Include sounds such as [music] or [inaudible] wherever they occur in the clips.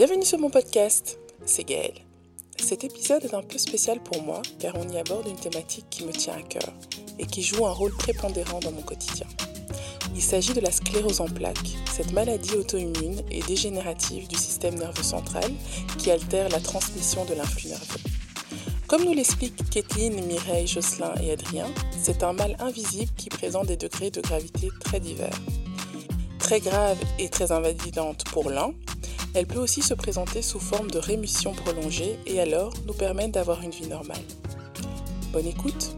Bienvenue sur mon podcast, c'est Gaëlle. Cet épisode est un peu spécial pour moi car on y aborde une thématique qui me tient à cœur et qui joue un rôle prépondérant dans mon quotidien. Il s'agit de la sclérose en plaques, cette maladie auto-immune et dégénérative du système nerveux central qui altère la transmission de l'influx nerveux. Comme nous l'expliquent Kathleen, Mireille, Jocelyn et Adrien, c'est un mal invisible qui présente des degrés de gravité très divers. Très grave et très invalidante pour l'un, elle peut aussi se présenter sous forme de rémission prolongée et alors nous permettre d'avoir une vie normale. Bonne écoute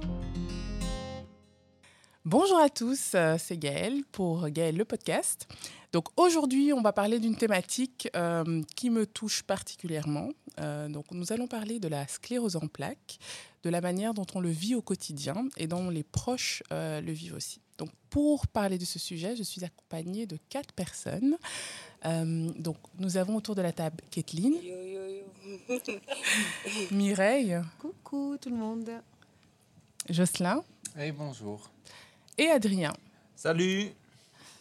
Bonjour à tous, euh, c'est Gaëlle pour Gaëlle le podcast. Donc aujourd'hui, on va parler d'une thématique euh, qui me touche particulièrement. Euh, donc nous allons parler de la sclérose en plaques, de la manière dont on le vit au quotidien et dont les proches le vivent aussi. Donc pour parler de ce sujet, je suis accompagnée de quatre personnes. Donc nous avons autour de la table Kathleen, [laughs] Mireille, coucou tout le monde, Jocelyn, hey, bonjour. Et Adrien. Salut.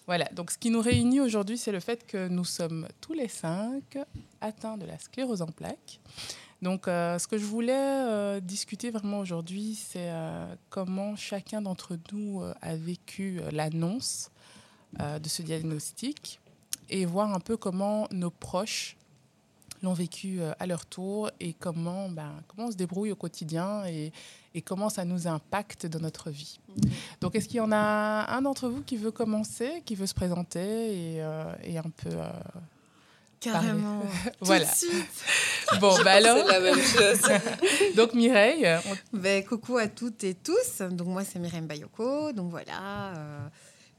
Voilà, donc ce qui nous réunit aujourd'hui, c'est le fait que nous sommes tous les cinq atteints de la sclérose en plaques. Donc euh, ce que je voulais euh, discuter vraiment aujourd'hui, c'est euh, comment chacun d'entre nous a vécu l'annonce de ce diagnostic et voir un peu comment nos proches l'ont vécu à leur tour et comment, ben, comment on se débrouille au quotidien et, et comment ça nous impacte dans notre vie. Mhm. Donc, est-ce qu'il y en a un d'entre vous qui veut commencer, qui veut se présenter et, euh, et un peu. Euh, Carrément. voilà. [laughs] Tout de suite. [laughs] Bon, bah alors. C'est la même chose. [laughs] donc, Mireille. Ben, coucou à toutes et tous. Donc, moi, c'est Mireille Bayoko. Donc, voilà. Euh,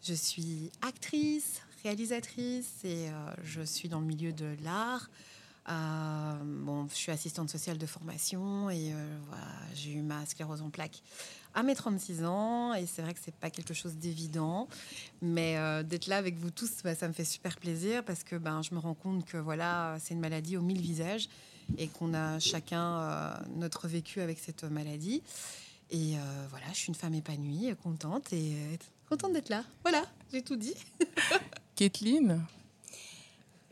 je suis actrice, réalisatrice et je suis dans le milieu de l'art. Euh, bon, je suis assistante sociale de formation et euh, j'ai eu ma sclérose en plaques à mes 36 ans et c'est vrai que c'est pas quelque chose d'évident, mais euh, d'être là avec vous tous, bah, ça me fait super plaisir parce que ben, je me rends compte que voilà, c'est une maladie aux mille visages et qu'on a chacun notre vécu avec cette maladie. Et voilà, je suis une femme épanouie, contente et contente d'être là. Voilà, j'ai tout dit. [laughs] Kathleen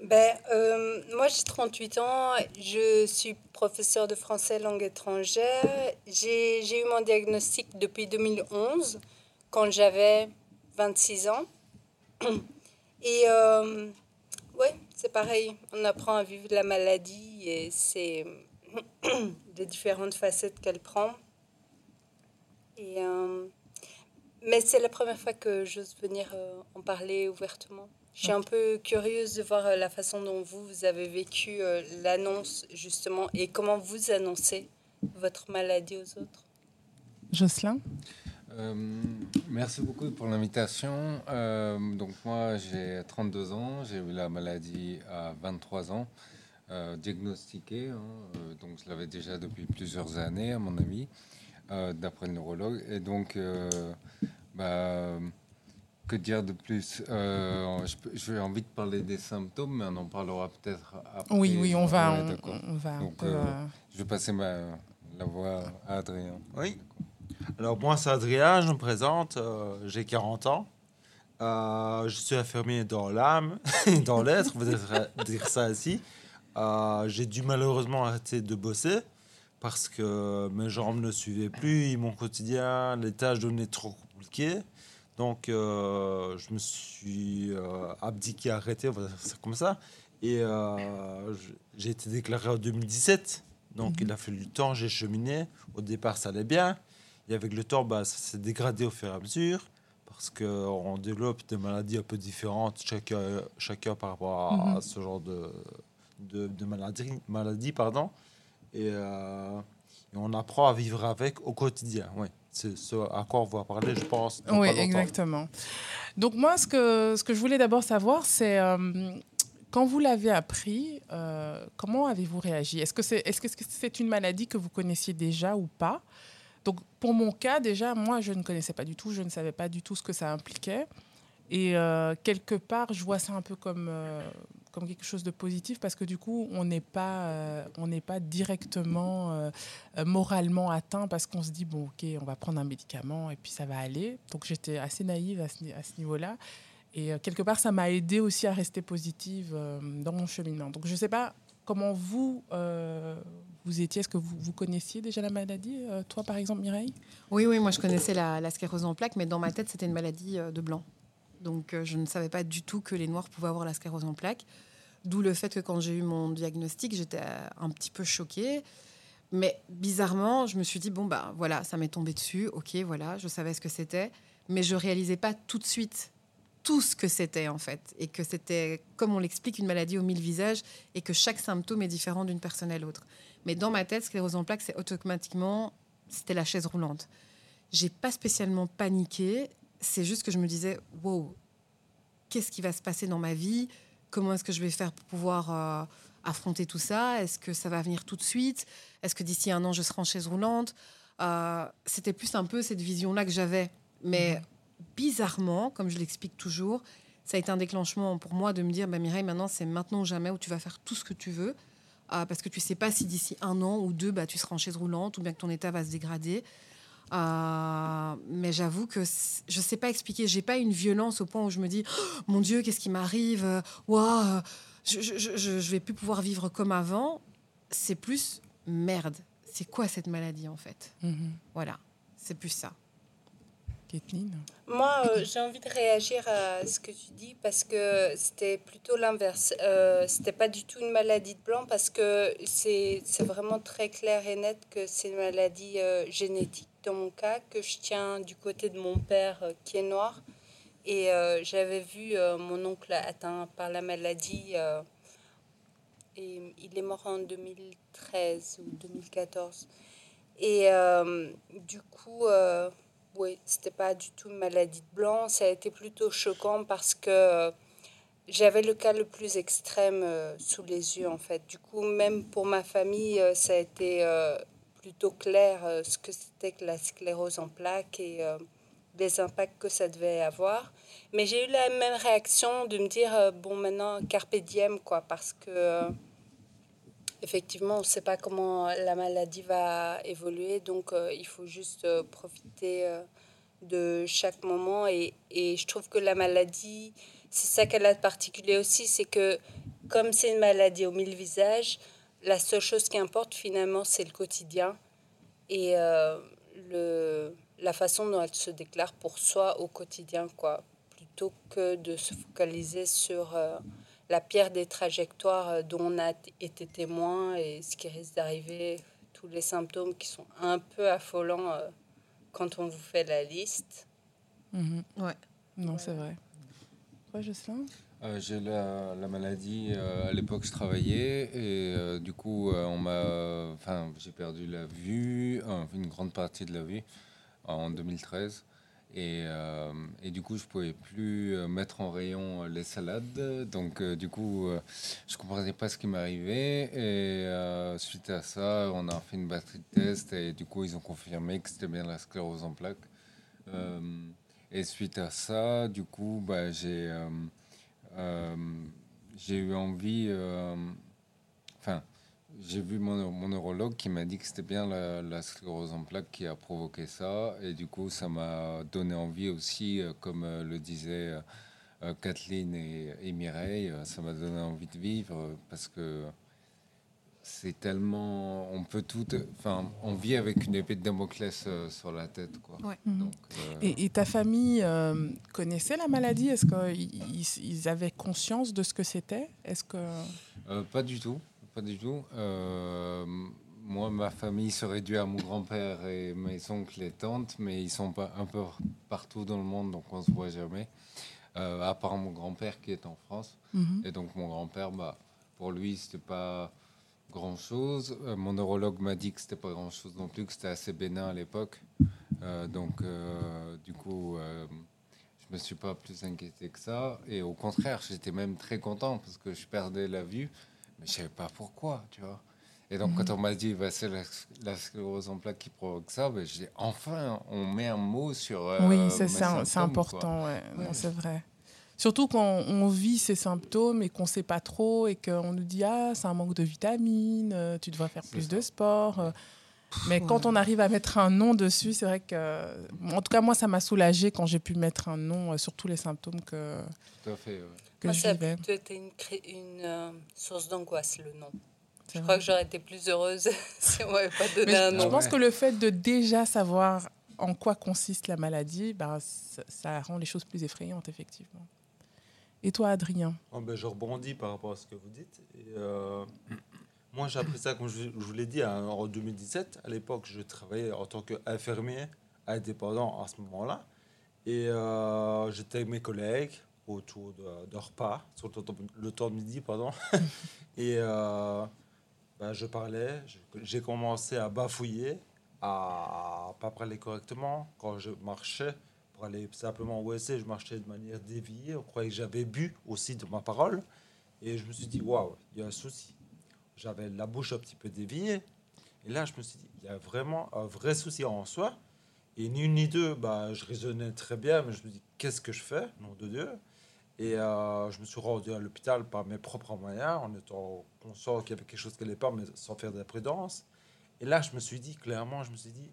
ben, euh, moi, j'ai 38 ans. Je suis professeure de français langue étrangère. J'ai eu mon diagnostic depuis 2011, quand j'avais 26 ans. [clears throat] Et euh, ouais, c'est pareil. On apprend à vivre la maladie et c'est [clears throat] de différentes facettes qu'elle prend. Et, euh, mais c'est la première fois que j'ose venir euh, en parler ouvertement. Je suis un peu curieuse de voir euh, la façon dont vous, vous avez vécu euh, l'annonce, justement, et comment vous annoncez votre maladie aux autres. Jocelyn? Euh, Merci beaucoup pour l'invitation. donc moi, j'ai 32 ans, j'ai eu la maladie à 23 ans, diagnostiquée. Hein, donc je l'avais déjà depuis plusieurs années, à mon avis, d'après le neurologue. Et donc, bah, que dire de plus euh, J'ai envie de parler des symptômes, mais on en parlera peut-être après. Oui, oui, on va. on, va Donc, euh, je vais passer ma, la voix à Adrien. Oui. Alors, moi, c'est Adrien, je me présente, euh, j'ai 40 ans. je suis infirmier dans l'âme, [laughs] dans l'être, vous dire ça ainsi. j'ai dû malheureusement arrêter de bosser parce que mes jambes ne suivaient plus, mon quotidien, les tâches devenaient trop compliquées. Donc, euh, je me suis euh, abdiqué, arrêté, c'est comme ça. Et euh, j'ai été déclaré en 2017. Donc, il a fallu du temps, j'ai cheminé. Au départ, ça allait bien. Et avec le temps, bah, ça s'est dégradé au fur et à mesure. Parce qu'on développe des maladies un peu différentes, chacun, chacun par rapport à, mhm. ce genre de, de, de maladie, maladie. pardon. Et, et, on apprend à vivre avec au quotidien. Oui c'est ce à quoi on va parler, je pense. Oui, exactement. Donc moi, ce que, ce que je voulais d'abord savoir, c'est euh, quand vous l'avez appris, euh, comment avez-vous réagi? Est-ce que c'est est -ce que c'est une maladie que vous connaissiez déjà ou pas? Donc pour mon cas, déjà, moi, je ne connaissais pas du tout, je ne savais pas du tout ce que ça impliquait. Et euh, quelque part, je vois ça un peu comme comme quelque chose de positif parce que du coup, on n'est pas, euh, on n'est pas directement euh, euh, moralement atteint parce qu'on se dit, bon, ok, on va prendre un médicament et puis ça va aller. Donc j'étais assez naïve à ce, niveau-là. Et quelque part, ça m'a aidé aussi à rester positive dans mon cheminement. Donc je ne sais pas comment vous, vous étiez Est-ce que vous, vous, connaissiez déjà la maladie Toi, par exemple, Mireille? Oui, oui, moi je connaissais la, la sclérose en plaques, mais dans ma tête, c'était une maladie de blanc. Donc je ne savais pas du tout que les noirs pouvaient avoir la sclérose en plaques. D'où le fait que quand j'ai eu mon diagnostic, j'étais un petit peu choquée. Mais bizarrement, je me suis dit, bon, bah voilà, ça m'est tombé dessus, ok, voilà, je savais ce que c'était, mais je réalisais pas tout de suite tout ce que c'était en fait, et que c'était, comme on l'explique, une maladie aux mille visages, et que chaque symptôme est différent d'une personne à l'autre. Mais dans ma tête, sclérose en plaques, c'est automatiquement, c'était la chaise roulante. J'ai pas spécialement paniqué, c'est juste que je me disais, wow, qu'est-ce qui va se passer dans ma vie? Comment est-ce que je vais faire pour pouvoir euh, affronter tout ça? Est-ce que ça va venir tout de suite? Est-ce que d'ici un an, je serai en chaise roulante? Euh, C'était plus un peu cette vision-là que j'avais. Mais mhm. bizarrement, comme je l'explique toujours, ça a été un déclenchement pour moi de me dire, bah, Mireille, maintenant, c'est maintenant ou jamais où tu vas faire tout ce que tu veux. Euh, parce que tu ne sais pas si d'ici un an ou deux, bah, tu seras en chaise roulante ou bien que ton état va se dégrader. Euh, mais j'avoue que je ne sais pas expliquer. J'ai pas une violence au point où je me dis, oh, mon Dieu, qu'est-ce qui m'arrive? Waouh je, ne vais plus pouvoir vivre comme avant. C'est plus merde. C'est quoi cette maladie en fait? Mhm. Voilà, c'est plus ça. Kathleen? Moi, euh, j'ai envie de réagir à ce que tu dis parce que c'était plutôt l'inverse. Euh, c'était pas du tout une maladie de blanc parce que c'est vraiment très clair et net que c'est une maladie euh, génétique dans mon cas, que je tiens du côté de mon père euh, qui est noir. Et euh, j'avais vu euh, mon oncle atteint par la maladie. et il est mort en 2013 ou 2014. Et du coup, oui, c'était pas du tout une maladie de blanc. Ça a été plutôt choquant parce que j'avais le cas le plus extrême sous les yeux, en fait. Du coup, même pour ma famille, ça a été plutôt clair ce que c'était que la sclérose en plaques et les impacts que ça devait avoir. Mais j'ai eu la même réaction de me dire, euh, bon, maintenant, carpe quoi, parce que, euh, effectivement, on ne sait pas comment la maladie va évoluer, donc euh, il faut juste profiter de chaque moment. Et, et, je trouve que la maladie, c'est ça qu'elle a de particulier aussi, c'est que, comme c'est une maladie aux mille visages, la seule chose qui importe, finalement, c'est le quotidien. Et le la façon dont elle se déclare pour soi au quotidien, quoi, plutôt que de se focaliser sur euh, la pierre des trajectoires euh, dont on a été témoin et ce qui risque d'arriver, tous les symptômes qui sont un peu affolants euh, quand on vous fait la liste. Mhm. Ouais. Non, c'est vrai. Quoi, Jocelyn? J'ai la, la, maladie, à l'époque je travaillais et du coup on m'a, enfin j'ai perdu la vue, une grande partie de la vue en 2013. Et, euh, et, du coup, je pouvais plus euh, mettre en rayon les salades. Donc, euh, du coup, je comprenais pas ce qui m'arrivait. Et suite à ça, on a fait une batterie de tests. Et du coup, ils ont confirmé que c'était bien la sclérose en plaques. et suite à ça, du coup, bah, j'ai j'ai eu envie. Enfin j'ai vu mon, mon, neurologue qui m'a dit que c'était bien la, sclérose en plaques qui a provoqué ça. Et du coup, ça m'a donné envie aussi, euh, comme euh, le disaient euh, Kathleen et, Mireille, ça m'a donné envie de vivre parce que c'est tellement. On peut tout. Enfin, on vit avec une épée de Damoclès sur la tête. Quoi. Donc, et, ta famille connaissait la maladie? Est-ce qu'ils ils avaient conscience de ce que c'était? Est-ce que. pas du tout pas du tout. Euh, moi, ma famille se réduit à mon grand-père et mes oncles et tantes, mais ils sont pas un peu partout dans le monde, donc on se voit jamais. Euh, à part mon grand-père qui est en France. Mhm. Et donc mon grand-père, bah, pour lui, c'était pas grand-chose. Euh, mon neurologue m'a dit que c'était pas grand-chose non plus, que c'était assez bénin à l'époque. donc, du coup, je me suis pas plus inquiété que ça. Et au contraire, j'étais même très content parce que je perdais la vue mais je savais pas pourquoi, tu vois. Et donc, quand mhm. on m'a dit, bah, c'est la, sclérose en plaques qui provoque ça, bah, je dis, enfin, on met un mot sur. Euh, oui, c'est important, ouais. c'est vrai. Surtout quand on vit ces symptômes et qu'on ne sait pas trop et qu'on nous dit, ah, c'est un manque de vitamines, euh, tu devrais faire plus de sport. Euh. Mais quand on arrive à mettre un nom dessus, c'est vrai que. En tout cas, moi, ça m'a soulagé quand j'ai pu mettre un nom sur tous les symptômes que. Tout à fait, que Moi, ça a été une, une euh, source d'angoisse, le nom. Je crois que j'aurais été plus heureuse [laughs] si on m'avait pas donné un je nom. pense que le fait de déjà savoir en quoi consiste la maladie, bah, ça, ça rend les choses plus effrayantes, effectivement. Et toi, Adrien Oh, ben, je rebondis par rapport à ce que vous dites. Et, euh, [clears throat] moi, j'ai appris ça, comme je, je vous l'ai dit, hein, en 2017. À l'époque, je travaillais en tant qu'infirmier indépendant à ce moment-là. Et euh, j'étais avec mes collègues autour de, de repas, sur le temps, le temps de midi, pardon. [laughs] Et euh, ben, je parlais, j'ai commencé à bafouiller, à pas parler correctement. Quand je marchais, aller simplement au WC, je marchais de manière déviée. On croyait que j'avais bu aussi de ma parole. Et je me suis dit, waouh, il y a un souci. J'avais la bouche un petit peu déviée. Et là, je me suis dit, il y a vraiment un vrai souci en soi. Et ni une ni deux, bah, je raisonnais très bien, mais je me dis, qu'est-ce que je fais, nom de Dieu? Et euh, je me suis rendu à l'hôpital par mes propres moyens, en étant conscient qu'il y avait quelque chose qui n'allait pas, mais sans faire de prudence. Et là, je me suis dit, clairement, je me suis dit,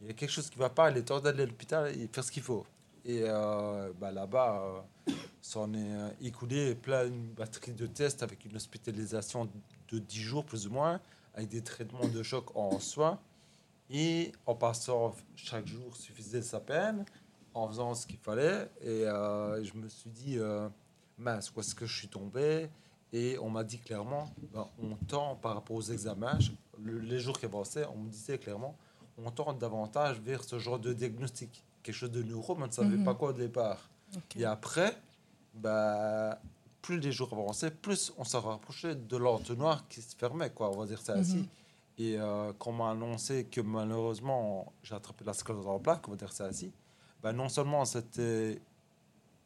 il y a quelque chose qui va pas, il est temps d'aller à l'hôpital et faire ce qu'il faut. Et euh, bah, là-bas, euh, s'en est euh, écoulé plein une batterie de tests avec une hospitalisation de 10 jours plus ou moins, avec des traitements de choc en soi. Et en passant chaque jour suffisait sa peine, en faisant ce qu'il fallait. Et euh, je me suis dit, mince, où est-ce que je suis tombé? Et on m'a dit clairement, ben, on tend par rapport aux examens, les jours qui avançaient, on me disait clairement, on tend davantage vers ce genre de diagnostic. Quelque chose de neuro, mais on ne savait Mhm. pas quoi au départ. Et après, bah, plus les jours avançaient, plus on s'en rapprochait de l'entonnoir qui se fermait, quoi, on va dire ça ainsi. Mhm. Et euh, quand on m'a annoncé que malheureusement j'ai attrapé la sclérose en plaques, on va dire ça ainsi, bah, non seulement c'était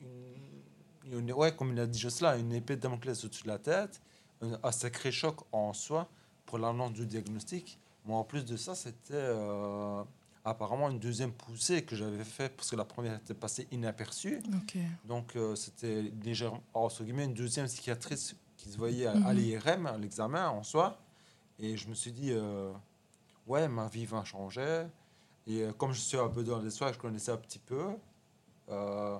une, une- ouais, comme il a dit Jocelyn, une épée de Damoclès au-dessus de la tête, un, un sacré choc en soi pour l'annonce du diagnostic, mais en plus de ça, c'était euh, apparemment une deuxième poussée que j'avais fait parce que la première était passée inaperçue. Donc, euh, c'était légèrement, entre guillemets, une deuxième cicatrice qui se voyait à, à Mhm. l'IRM, à l'examen en soi. Et je me suis dit, euh, ouais, ma vie va changer. Et comme je suis un peu dans l'histoire, je connaissais un petit peu, euh,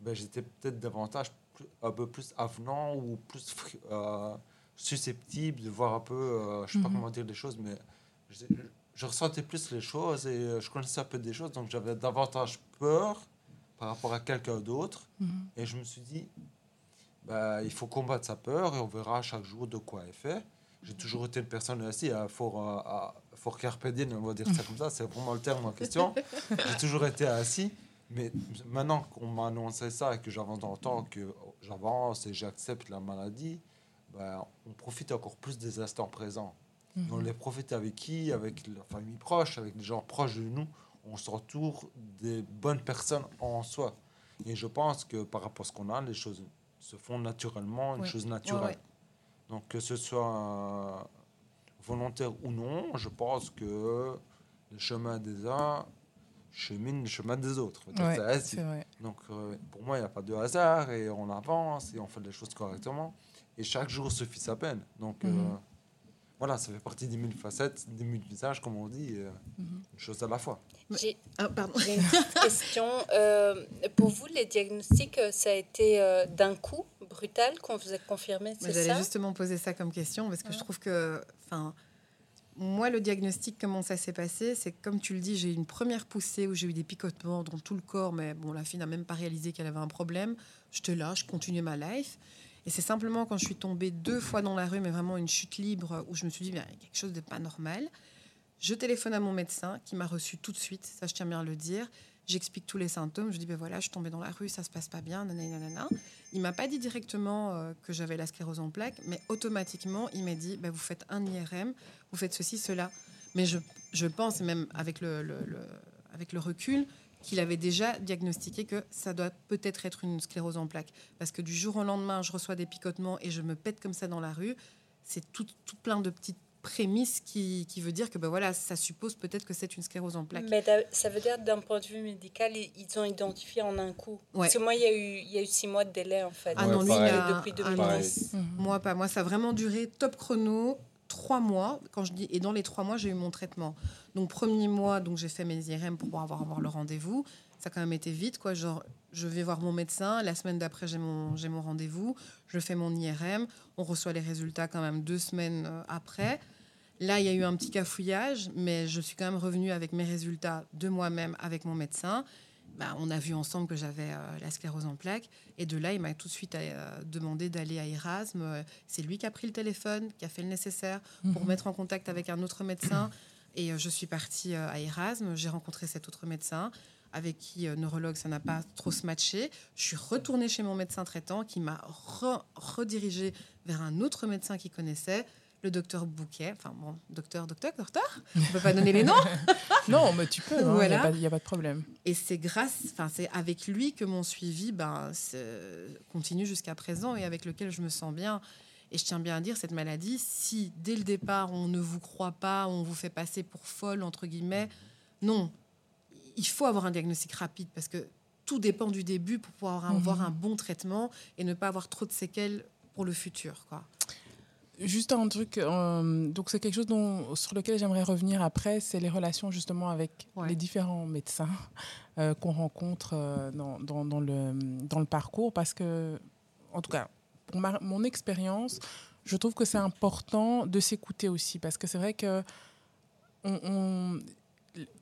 ben, j'étais peut-être davantage plus- un peu plus avenant ou plus euh, susceptible de voir un peu, euh, je sais pas Mhm. comment dire les choses, mais je, je ressentais plus les choses et euh, je connaissais un peu des choses, donc j'avais davantage peur par rapport à quelqu'un d'autre. Mhm. Et je me suis dit, bah, il faut combattre sa peur et on verra chaque jour de quoi elle fait. J'ai toujours été une personne à fort, euh, à, fort carpe diem, on va dire ça [laughs] comme ça, c'est vraiment le terme en question. [laughs] J'ai toujours été assis, mais maintenant qu'on m'a annoncé ça et que j'avance dans le temps, que j'avance et j'accepte la maladie, bah, on profite encore plus des instants présents. Et on Mhm. les profite avec qui Avec la famille proche, avec les gens proches de nous. On s'entoure des bonnes personnes en soi. Et je pense que par rapport à ce qu'on a, les choses se font naturellement, une chose naturelle. ouais. Donc que ce soit euh, volontaire ou non, je pense que le chemin des uns chemine le chemin des autres. Ouais, c'est vrai. Donc euh, pour moi, il n'y a pas de hasard et on avance et on fait les choses correctement. Et chaque jour suffit sa peine. Donc euh, Mhm. Voilà, ça fait partie des mille facettes, des mille visages, comme on dit, euh, Mhm. une chose à la fois. J'ai Ah, une petite [laughs] question. Euh, pour vous, les diagnostics, euh, ça a été euh, d'un coup, brutal, qu'on vous a confirmé, c'est J'allais justement poser ça comme question parce que je trouve que, enfin, moi, le diagnostic, comment ça s'est passé, c'est que, comme tu le dis, j'ai eu une première poussée où j'ai eu des picotements dans tout le corps, mais bon, la fille n'a même pas réalisé qu'elle avait un problème. J'étais là, je continuais ma life. Et c'est simplement quand je suis tombée deux fois dans la rue, mais vraiment une chute libre, où je me suis dit, il y a quelque chose de pas normal. Je téléphone à mon médecin qui m'a reçu tout de suite, ça je tiens bien à le dire. J'explique tous les symptômes. Je dis, ben voilà, je suis tombée dans la rue, ça se passe pas bien, nanana. Il m'a pas dit directement euh, que j'avais la sclérose en plaques, mais automatiquement, il m'a dit, ben, vous faites un IRM, vous faites ceci, cela. Mais je, je pense, même avec le- avec le recul, qu'il avait déjà diagnostiqué que ça doit peut-être être une sclérose en plaques. Parce que du jour au lendemain, je reçois des picotements et je me pète comme ça dans la rue. C'est tout, tout plein de petites prémices qui, qui veut dire que ben voilà, ça suppose peut-être que c'est une sclérose en plaques. Mais ça veut dire d'un point de vue médical, ils, ont identifié en un coup. Ouais. Parce que moi, il y, a eu, il y a eu six mois de délai, en fait. Ah Ouais, non, lui, il a- Depuis ah non, 2010. Mhm. Moi, pas. Moi, ça a vraiment duré top chrono, trois mois. Quand je dis, et dans les trois mois, j'ai eu mon traitement. Donc, premier mois, donc j'ai fait mes IRM pour avoir, avoir le rendez-vous. ça a quand même été vite, quoi. Genre, je vais voir mon médecin, la semaine d'après, j'ai mon, j'ai mon rendez-vous, je fais mon IRM, on reçoit les résultats quand même deux semaines euh, après. Là, il y a eu un petit cafouillage, mais je suis quand même revenue avec mes résultats de moi-même avec mon médecin. Bah, on a vu ensemble que j'avais euh, la sclérose en plaques. Et de là, il m'a tout de suite euh, demandé d'aller à Erasme. C'est lui qui a pris le téléphone, qui a fait le nécessaire pour Mhm. mettre en contact avec un autre médecin. Et euh, je suis partie euh, à Erasme. J'ai rencontré cet autre médecin avec qui, euh, neurologue, ça n'a pas trop se matché. Je suis retournée chez mon médecin traitant qui m'a re- redirigée vers un autre médecin qui connaissait, le docteur Bouquet. Enfin, bon, docteur, docteur, docteur On ne peut pas donner les noms. [laughs] Non, mais tu peux, il Voilà. n'y a, pas de problème. Et c'est grâce, enfin, c'est avec lui que mon suivi ben, continue jusqu'à présent et avec lequel je me sens bien. Et je tiens bien à dire, cette maladie, si dès le départ on ne vous croit pas, on vous fait passer pour folle, entre guillemets, non. Il faut avoir un diagnostic rapide parce que tout dépend du début pour pouvoir Mhm. avoir un bon traitement et ne pas avoir trop de séquelles pour le futur. Quoi. Juste un truc, euh, donc c'est quelque chose dont, sur lequel j'aimerais revenir après, c'est les relations justement avec Ouais. les différents médecins [laughs] euh, qu'on rencontre euh, dans, dans, dans le, dans le parcours, parce que, en tout cas, pour ma- mon expérience, je trouve que c'est important de s'écouter aussi, parce que c'est vrai que on, on-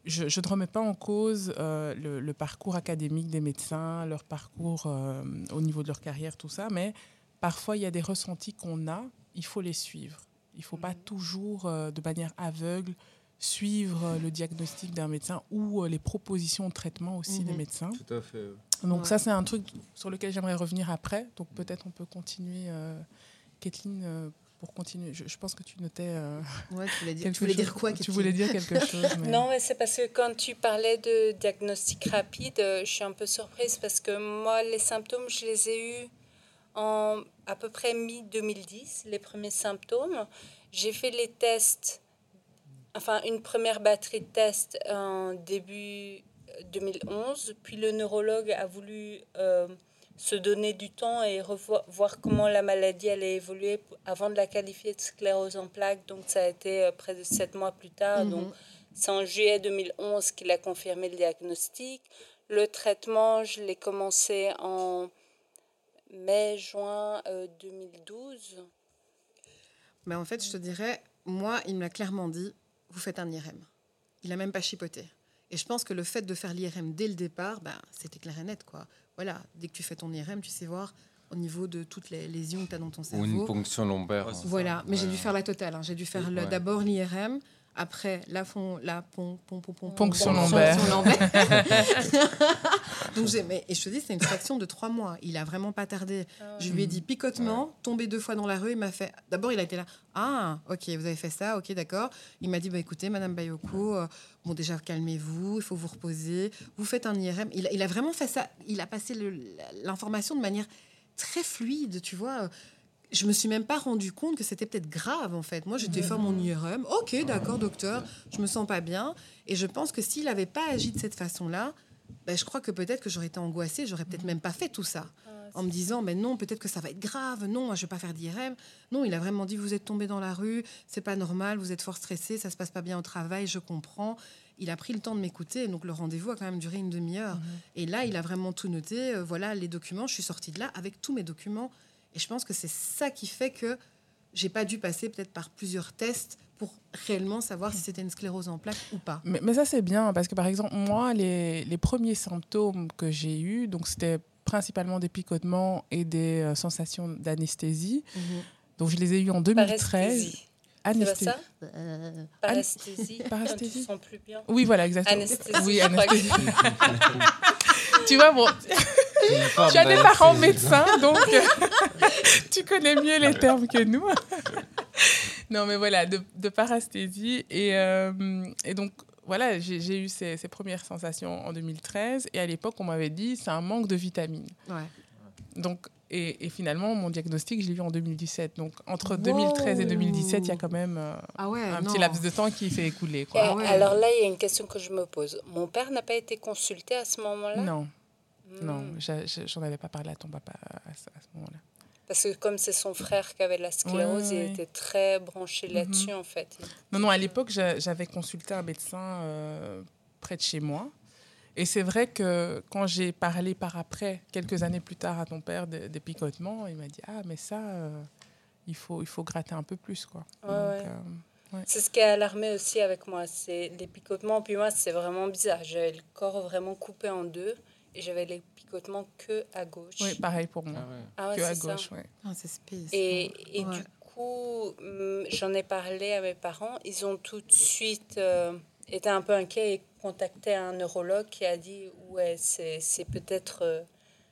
je, je ne remets pas en cause euh, le, le parcours académique des médecins, leur parcours euh, au niveau de leur carrière, tout ça, mais parfois il y a des ressentis qu'on a, il faut les suivre. Il ne faut pas toujours, euh, de manière aveugle, suivre euh, le diagnostic d'un médecin ou euh, les propositions de traitement aussi des Mhm. médecins. Tout à fait. Donc Ouais. ça, c'est un truc sur lequel j'aimerais revenir après. Donc peut-être on peut continuer, euh, Kathleen, euh, pour continuer. Je, je pense que tu notais euh, Ouais, tu voulais dire, quelque tu voulais chose. dire quoi Tu Katy voulais dire quelque [laughs] chose. mais- Non, mais c'est parce que quand tu parlais de diagnostic rapide, euh, je suis un peu surprise parce que moi, les symptômes, je les ai eus en à peu près mi-2010, les premiers symptômes. J'ai fait les tests, enfin une première batterie de tests en début 2011, puis le neurologue a voulu euh, se donner du temps et revoir voir comment la maladie allait évoluer avant de la qualifier de sclérose en plaques. Donc ça a été euh, près de sept mois plus tard. Mhm. Donc c'est en juillet 2011 qu'il a confirmé le diagnostic. Le traitement, je l'ai commencé en mai-juin euh, 2012. Mais en fait, je te dirais, moi, il me l'a clairement dit, vous faites un IRM. Il n'a même pas chipoté. Et je pense que le fait de faire l'IRM dès le départ, ben, c'était clair et net. Quoi. Voilà, dès que tu fais ton IRM, tu sais voir au niveau de toutes les lésions que tu as dans ton Ou une cerveau. ponction lombaire. Hein. Voilà, mais j'ai dû faire la totale. hein. J'ai dû faire Ouais. d'abord l'IRM, après la, fon, la pon, pon, pon, pon, Ponction pon- lombaire. [laughs] Donc j'ai, mais, et je te dis, c'est une fraction de trois mois. Il a vraiment pas tardé. Je lui ai dit picotement, tombé deux fois dans la rue. Il m'a fait. D'abord, il a été là. Ah, ok, vous avez fait ça, ok, d'accord. Il m'a dit, bah écoutez, Madame Bayoko, euh, bon déjà calmez-vous, il faut vous reposer. Vous faites un IRM. Il, a- il a vraiment fait ça. Il a passé l'information de manière très fluide, tu vois. Je me suis même pas rendu compte que c'était peut-être grave en fait. Moi, j'étais faire mon IRM. Ok, d'accord, docteur. Je me sens pas bien. Et je pense que s'il n'avait pas agi de cette façon-là, ben, je crois que peut-être que j'aurais été angoissée. J'aurais peut-être même pas fait tout ça en me disant mais non peut-être que ça va être grave non moi, je vais pas faire d'IRM non il a vraiment dit vous êtes tombé dans la rue c'est pas normal vous êtes fort stressé ça se passe pas bien au travail je comprends il a pris le temps de m'écouter donc le rendez-vous a quand même duré une demi-heure et là il a vraiment tout noté Euh, voilà les documents je suis sortie de là avec tous mes documents et je pense que c'est ça qui fait que j'ai pas dû passer peut-être par plusieurs tests pour réellement savoir si c'était une sclérose en plaques ou pas Mais, mais ça, c'est bien, parce que par exemple, moi, les, les premiers symptômes que j'ai eus, donc c'était principalement des picotements et des euh, sensations d'anesthésie. Donc je les ai eus en 2013. Paresthésie. C'est pas Anesthésie. ça Paresthésie. Tu Paresthésie. te sens plus bien. Oui, voilà, exactement. Anesthésie. Oui, anesthésie. [laughs] tu vois, bon, tu as des parents médecins, donc [laughs] [laughs] tu connais mieux les termes que nous. [laughs] non, mais voilà, de, de parasthésie. Et, euh, et donc, voilà, j'ai eu ces, ces premières sensations en 2013. Et à l'époque, on m'avait dit, c'est un manque de vitamines. ouais Donc, et, et finalement, mon diagnostic, je l'ai eu en 2017. Donc, entre Wow. 2013 et 2017, il y a quand même euh, ah ouais un non. petit laps de temps qui fait écouler. Et Quoi. Ah ouais. Alors là, il y a une question que je me pose. Mon père n'a pas été consulté à ce moment-là? Non, Hmm. non, j'en avais pas parlé à ton papa à, ce- à ce moment-là. Parce que comme c'est son frère qui avait la sclérose, Ouais, ouais, il était très branché Mhm. là-dessus, en fait. Non, non, à l'époque, j'a- j'avais consulté un médecin euh, près de chez moi. Et c'est vrai que quand j'ai parlé par après, quelques années plus tard, à ton père des, des picotements, il m'a dit Ah, mais ça, euh, il, faut, il faut gratter un peu plus. Quoi. Euh. C'est ce qui a alarmé aussi avec moi, c'est les picotements. Puis moi, c'est vraiment bizarre. J'avais le corps vraiment coupé en deux j'avais les picotements que à gauche. Oui, pareil pour moi. Ah ouais. Ah ouais, que à c'est ça. gauche, ouais. Ah, c'est space. Et, et Ouais. du coup, hum, j'en ai parlé à mes parents. Ils ont tout de suite euh, été un peu inquiets et contacté un neurologue qui a dit Ouais, c'est c'est peut-être euh,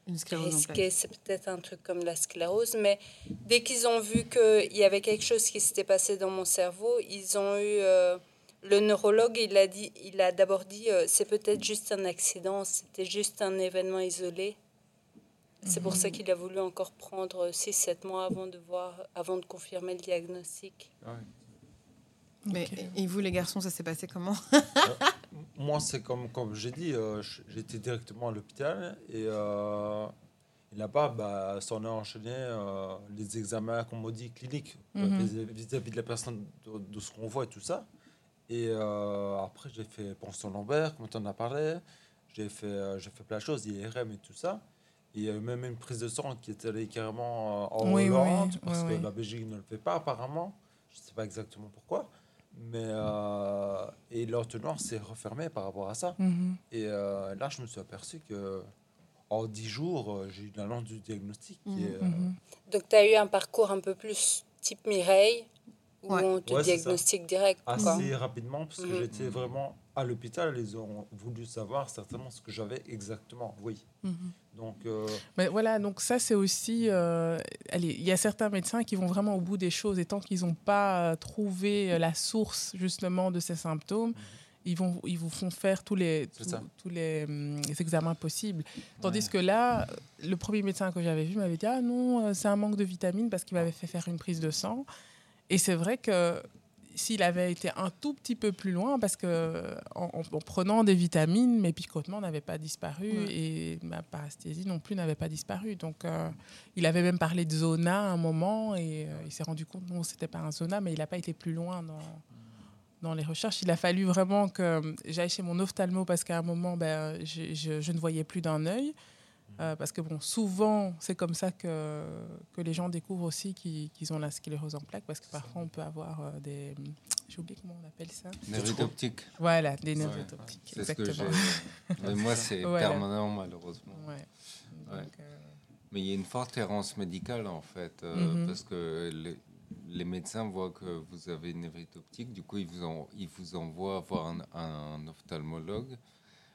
Une sclérose en risqué, c'est peut-être un truc comme la sclérose. Mais dès qu'ils ont vu qu'il y avait quelque chose qui s'était passé dans mon cerveau, ils ont eu. euh, le neurologue, il a, dit, il a d'abord dit euh, c'est peut-être juste un accident, c'était juste un événement isolé. C'est pour ça qu'il a voulu encore prendre 6-7 mois avant de, voir, avant de confirmer le diagnostic. Ouais. Mais, et vous, les garçons, ça s'est passé comment Moi, c'est comme, comme j'ai dit, euh, j'étais directement à l'hôpital et, euh, et là-bas, bah, ça en a enchaîné euh, les examens, comme on dit, cliniques, euh, Mhm. vis- vis-à-vis de la personne, de, de ce qu'on voit et tout ça. Et euh, après, j'ai fait pension lombaire, comme tu en as parlé. J'ai fait, euh, j'ai fait plein de choses, IRM et tout ça. Il y a eu même une prise de sang qui est allée carrément euh, en Oui, oui, Hollande, oui, parce oui, que oui. la Belgique ne le fait pas apparemment. Je ne sais pas exactement pourquoi. Mais euh, et l'entonnoir s'est refermé par rapport à ça. Mhm. Et euh, là, je me suis aperçu que en 10 jours, j'ai eu la lente du diagnostic. Mhm, euh, Mhm. Donc, tu as eu un parcours un peu plus type Mireille, où Ouais. on te Ouais, diagnostique direct. Quoi. assez rapidement, parce que Mhm. j'étais vraiment à l'hôpital. Ils ont voulu savoir certainement ce que j'avais exactement. Oui. Mhm. Donc, euh, Mais voilà, donc ça c'est aussi, euh, allez, il y a certains médecins qui vont vraiment au bout des choses et tant qu'ils n'ont pas euh, trouvé la source justement de ces symptômes, ils vont, ils vous font faire tous les, tous, ça. tous les, hum, les examens possibles. Tandis Ouais. que là, le premier médecin que j'avais vu m'avait dit ah non, c'est un manque de vitamines parce qu'il m'avait fait faire une prise de sang. Et c'est vrai que s'il avait été un tout petit peu plus loin, parce que en, en- en prenant des vitamines, mes picotements n'avaient pas disparu Ouais. et ma parasthésie non plus n'avait pas disparu. Donc, euh, il avait même parlé de zona à un moment et euh, il s'est rendu compte non, c'était pas un zona, mais il n'a pas été plus loin dans dans les recherches. Il a fallu vraiment que j'aille chez mon ophtalmo parce qu'à un moment, ben, je, je- je ne voyais plus d'un œil. Euh, parce que bon, souvent, c'est comme ça que, que les gens découvrent aussi qu'ils ont la sclérose en plaques, parce que parfois on peut avoir euh, des... J'ai oublié comment on appelle ça. Nervite optique. Voilà, des Ouais. nervures optiques. C'est ce que j'ai. Exactement. Mais moi, c'est [laughs] Voilà. permanent, malheureusement. Ouais. Ouais. Euh, Mais il y a une forte errance médicale, en fait, euh, Mhm. parce que les, les médecins voient que vous avez une névrite optique, du coup, ils vous, en- ils vous envoient voir un, un ophtalmologue,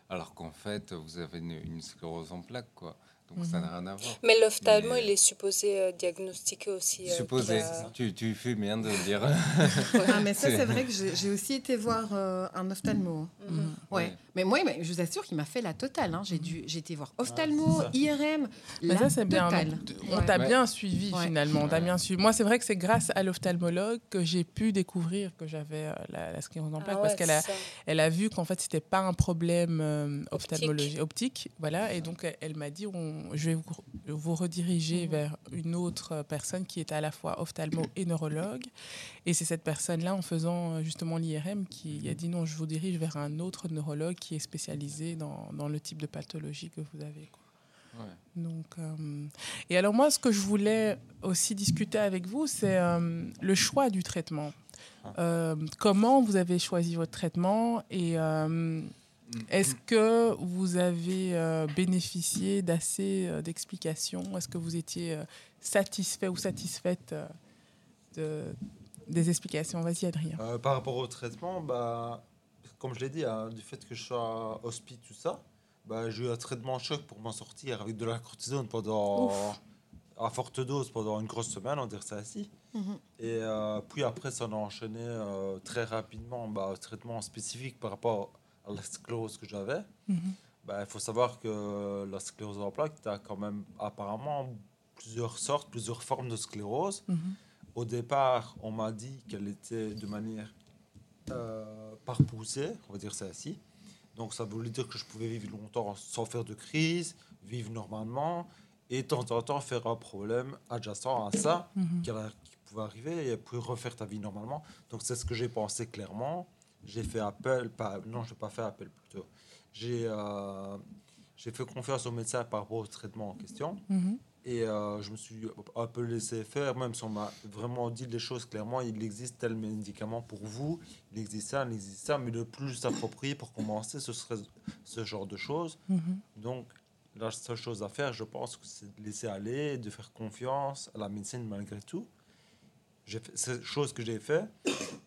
alors qu'en fait, vous avez une, une sclérose en plaques, quoi. Donc, ça n'a rien à voir. Mais l'ophtalmo, il est supposé euh, diagnostiquer aussi. euh, Supposé. a- Tu, tu fais bien de le dire. [laughs] Ah, mais ça, C'est- vrai que j'ai aussi été voir euh, un ophtalmo. Mhm. Ouais. Ouais. Mais moi, je vous assure qu'il m'a fait la totale. hein. J'ai dû- j'ai été voir ophtalmo, Ah, IRM, Mais la ça, c'est bien. Donc, On t'a Ouais. bien suivi Ouais. finalement. On bien suivi. Moi, c'est vrai que c'est grâce à l'ophtalmologue que j'ai pu découvrir que j'avais euh, la, la sclérose en Ah plaques ouais, parce qu'elle a, elle a vu qu'en fait, c'était pas un problème euh, ophtalmologique optique. Voilà. Et donc, elle, elle m'a dit on, je vais vous, vous rediriger Mhm. vers une autre personne qui est à la fois ophtalmo et neurologue. Et c'est cette personne-là, en faisant euh, justement l'IRM, qui a dit non, je vous dirige vers un autre neurologue qui est spécialisé dans, dans le type de pathologie que vous avez. quoi. Ouais. Donc, euh, et alors moi, ce que je voulais aussi discuter avec vous, c'est euh, le choix du traitement. Euh, comment vous avez choisi votre traitement et est-ce que vous avez euh, bénéficié d'assez euh, d'explications? Est-ce que vous étiez euh, satisfait ou satisfaite de, des explications? Vas-y, Adrien. Par rapport au traitement, bah, comme je l'ai dit, hein, du fait que je sois hospice, tout ça, bah, j'ai eu un traitement choc pour m'en sortir avec de la cortisone pendant, à forte dose pendant une grosse semaine, on dirait ça ainsi. Mhm. Et puis après, ça en a enchaîné très rapidement bah, un traitement spécifique par rapport à la sclérose que j'avais. Mhm. Bah, Il faut savoir que la sclérose en plaques, tu as quand même apparemment plusieurs sortes, plusieurs formes de sclérose. Mhm. Au départ, on m'a dit qu'elle était de manière euh, par poussée, on va dire ça ainsi. Donc ça voulait dire que je pouvais vivre longtemps sans faire de crise, vivre normalement, et de temps en temps faire un problème adjacent à ça Mhm. qui, qui pouvait arriver et puis refaire ta vie normalement. Donc c'est ce que j'ai pensé clairement. J'ai fait appel, pas, non, je n'ai pas fait appel plutôt. j'ai euh, fait confiance au médecin par rapport au traitement en question. Mhm. Et euh, je me suis un peu laissé faire, même si on m'a vraiment dit les choses clairement. Il existe tel médicament pour vous, il existe ça, il existe ça, mais le plus approprié pour commencer, ce serait ce genre de choses. Mhm. Donc, la seule chose à faire, je pense, c'est de laisser aller, de faire confiance à la médecine malgré tout. J'ai fait, cette chose que j'ai fait,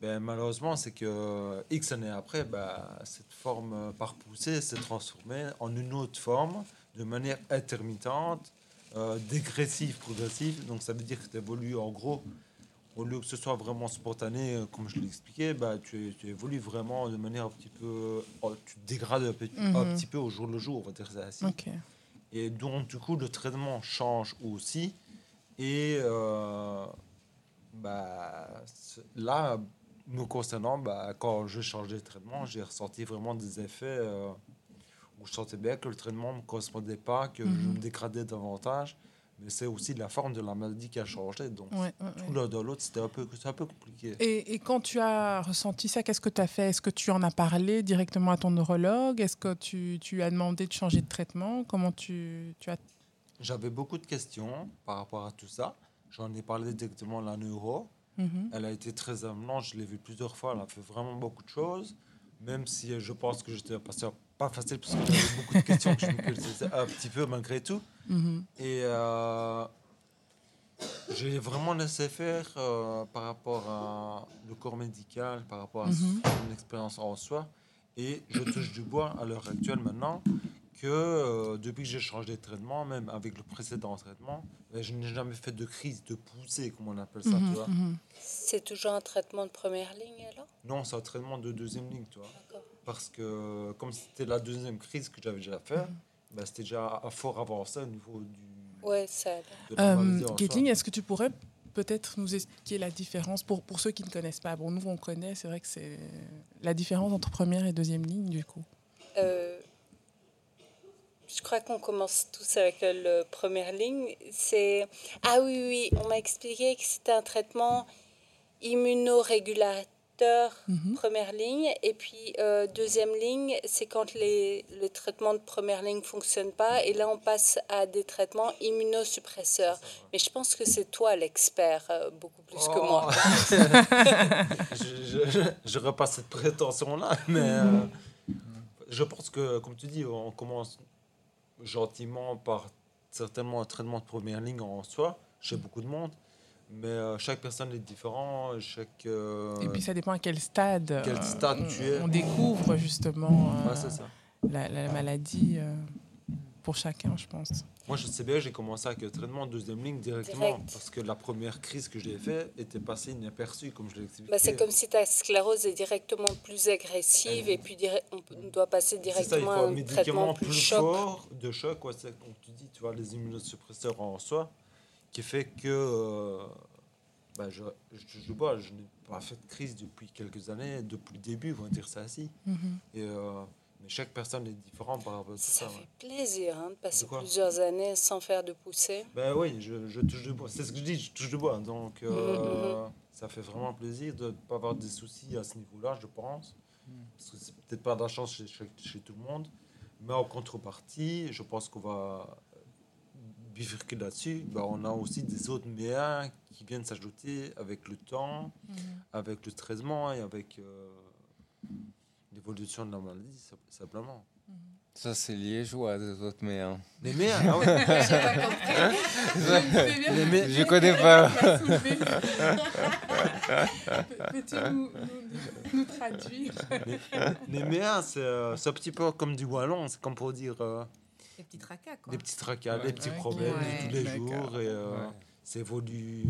ben, malheureusement, c'est que X années après, ben, cette forme par poussée s'est transformée en une autre forme, de manière intermittente, euh, dégressive, progressive. Donc, ça veut dire que tu évolues en gros, au lieu que ce soit vraiment spontané, euh, comme je l'ai expliqué, ben, tu, tu évolues vraiment de manière un petit peu. oh, tu te dégrades un, peu- un Mhm. petit peu au jour le jour, on va dire ça ainsi. Ok. Et donc, du coup, le traitement change aussi. Et euh, bah, là, me concernant, bah, quand je changeais de traitement, j'ai ressenti vraiment des effets euh, où je sentais bien que le traitement ne me correspondait pas, que je Mhm. me dégradais davantage. Mais c'est aussi la forme de la maladie qui a changé. Donc, Ouais, ouais, tout l'un dans l'autre, c'était un peu, un peu compliqué. Et, et quand tu as ressenti ça, qu'est-ce que tu as fait? Est-ce que tu en as parlé directement à ton neurologue? Est-ce que tu, tu as demandé de changer de traitement? Comment tu, tu as... J'avais beaucoup de questions par rapport à tout ça. J'en ai parlé directement à la neuro. Mhm. Elle a été très avenante, je l'ai vue plusieurs fois, elle a fait vraiment beaucoup de choses, même si je pense que j'étais un pas facile parce que j'avais [laughs] beaucoup de questions que je me posais un petit peu malgré tout. Mhm. Et euh, j'ai vraiment laissé faire euh, par rapport à le corps médical, par rapport à Mhm. son expérience en soi. Et je touche du bois à l'heure actuelle maintenant que euh, depuis que j'ai changé de traitement, même avec le précédent traitement, ben, je n'ai jamais fait de crise, de poussée, comme on appelle ça, Mhm, tu vois. mhm. C'est toujours un traitement de première ligne alors? Non, c'est un traitement de deuxième ligne, tu vois. Parce que comme c'était la deuxième crise que j'avais déjà fait, ben, c'était déjà à fort avancé au niveau du, Ouais, ça. Euh, en Kathleen, est-ce que tu pourrais peut-être nous expliquer la différence pour, pour ceux qui ne connaissent pas? Bon, nous, on connaît, c'est vrai que c'est la différence entre première et deuxième ligne, du coup. Euh, je crois qu'on commence tous avec la première ligne. C'est ah oui oui, on m'a expliqué que c'était un traitement immunorégulateur Mhm. première ligne et puis euh, deuxième ligne, c'est quand les le traitement de première ligne fonctionne pas et là on passe à des traitements immunosuppresseurs. Mais je pense que c'est toi l'expert euh, beaucoup plus que moi. Oh. [laughs] je, je, je, je repasse cette prétention-là, mais euh, je pense que, comme tu dis, on commence gentiment par certainement un traitement de première ligne en soi, chez beaucoup de monde, mais euh, chaque personne est différente, chaque... euh, Et puis, ça dépend à quel stade, Quel euh, stade on, tu es. on découvre justement ouais, c'est ça. la, la maladie pour chacun, je pense. Moi, je sais bien, j'ai commencé avec un traitement de deuxième ligne directement, Direct. parce que la première crise que j'ai faite était passée inaperçue, comme je l'ai expliqué. Bah, c'est comme si ta sclérose est directement plus agressive et puis on doit passer C'est ça, il faut directement un un médicament traitement plus, plus choc. fort, de choc, ouais, c'est comme tu dis, tu vois, les immunosuppresseurs en soi, qui fait que euh, bah, je, je, je n'ai pas fait de crise depuis quelques années, depuis le début, on va dire ça ainsi. Mhm. Et, euh, mais chaque personne est différente par rapport à tout ça. Ça ouais. fait plaisir hein, de passer De plusieurs années sans faire de poussée. Ben oui, je, je touche du bois. C'est ce que je dis, je touche du bois. Donc, euh, ça fait vraiment plaisir de ne pas avoir des soucis à ce niveau-là, je pense. Parce que c'est peut-être pas de la chance chez, chez- chez tout le monde. Mais en contrepartie, je pense qu'on va bifurquer là-dessus. Ben, on a aussi des autres méas qui viennent s'ajouter avec le temps, avec le traitement et avec euh, l'évolution de la maladie, sim- simplement. Ça, c'est liégeois, des autres, mais. hein. Les méas, [laughs] ah ouais. [laughs] [laughs] Les Je connais pas. Peux-tu nous, nous- nous traduire? Les c'est euh, c'est un petit peu comme du wallon, c'est comme pour dire euh, Les petits tracas, quoi. des petits tracas, Ouais. des petits Ouais. problèmes Ouais. de tous les jours. Et euh, Ouais. ça évolue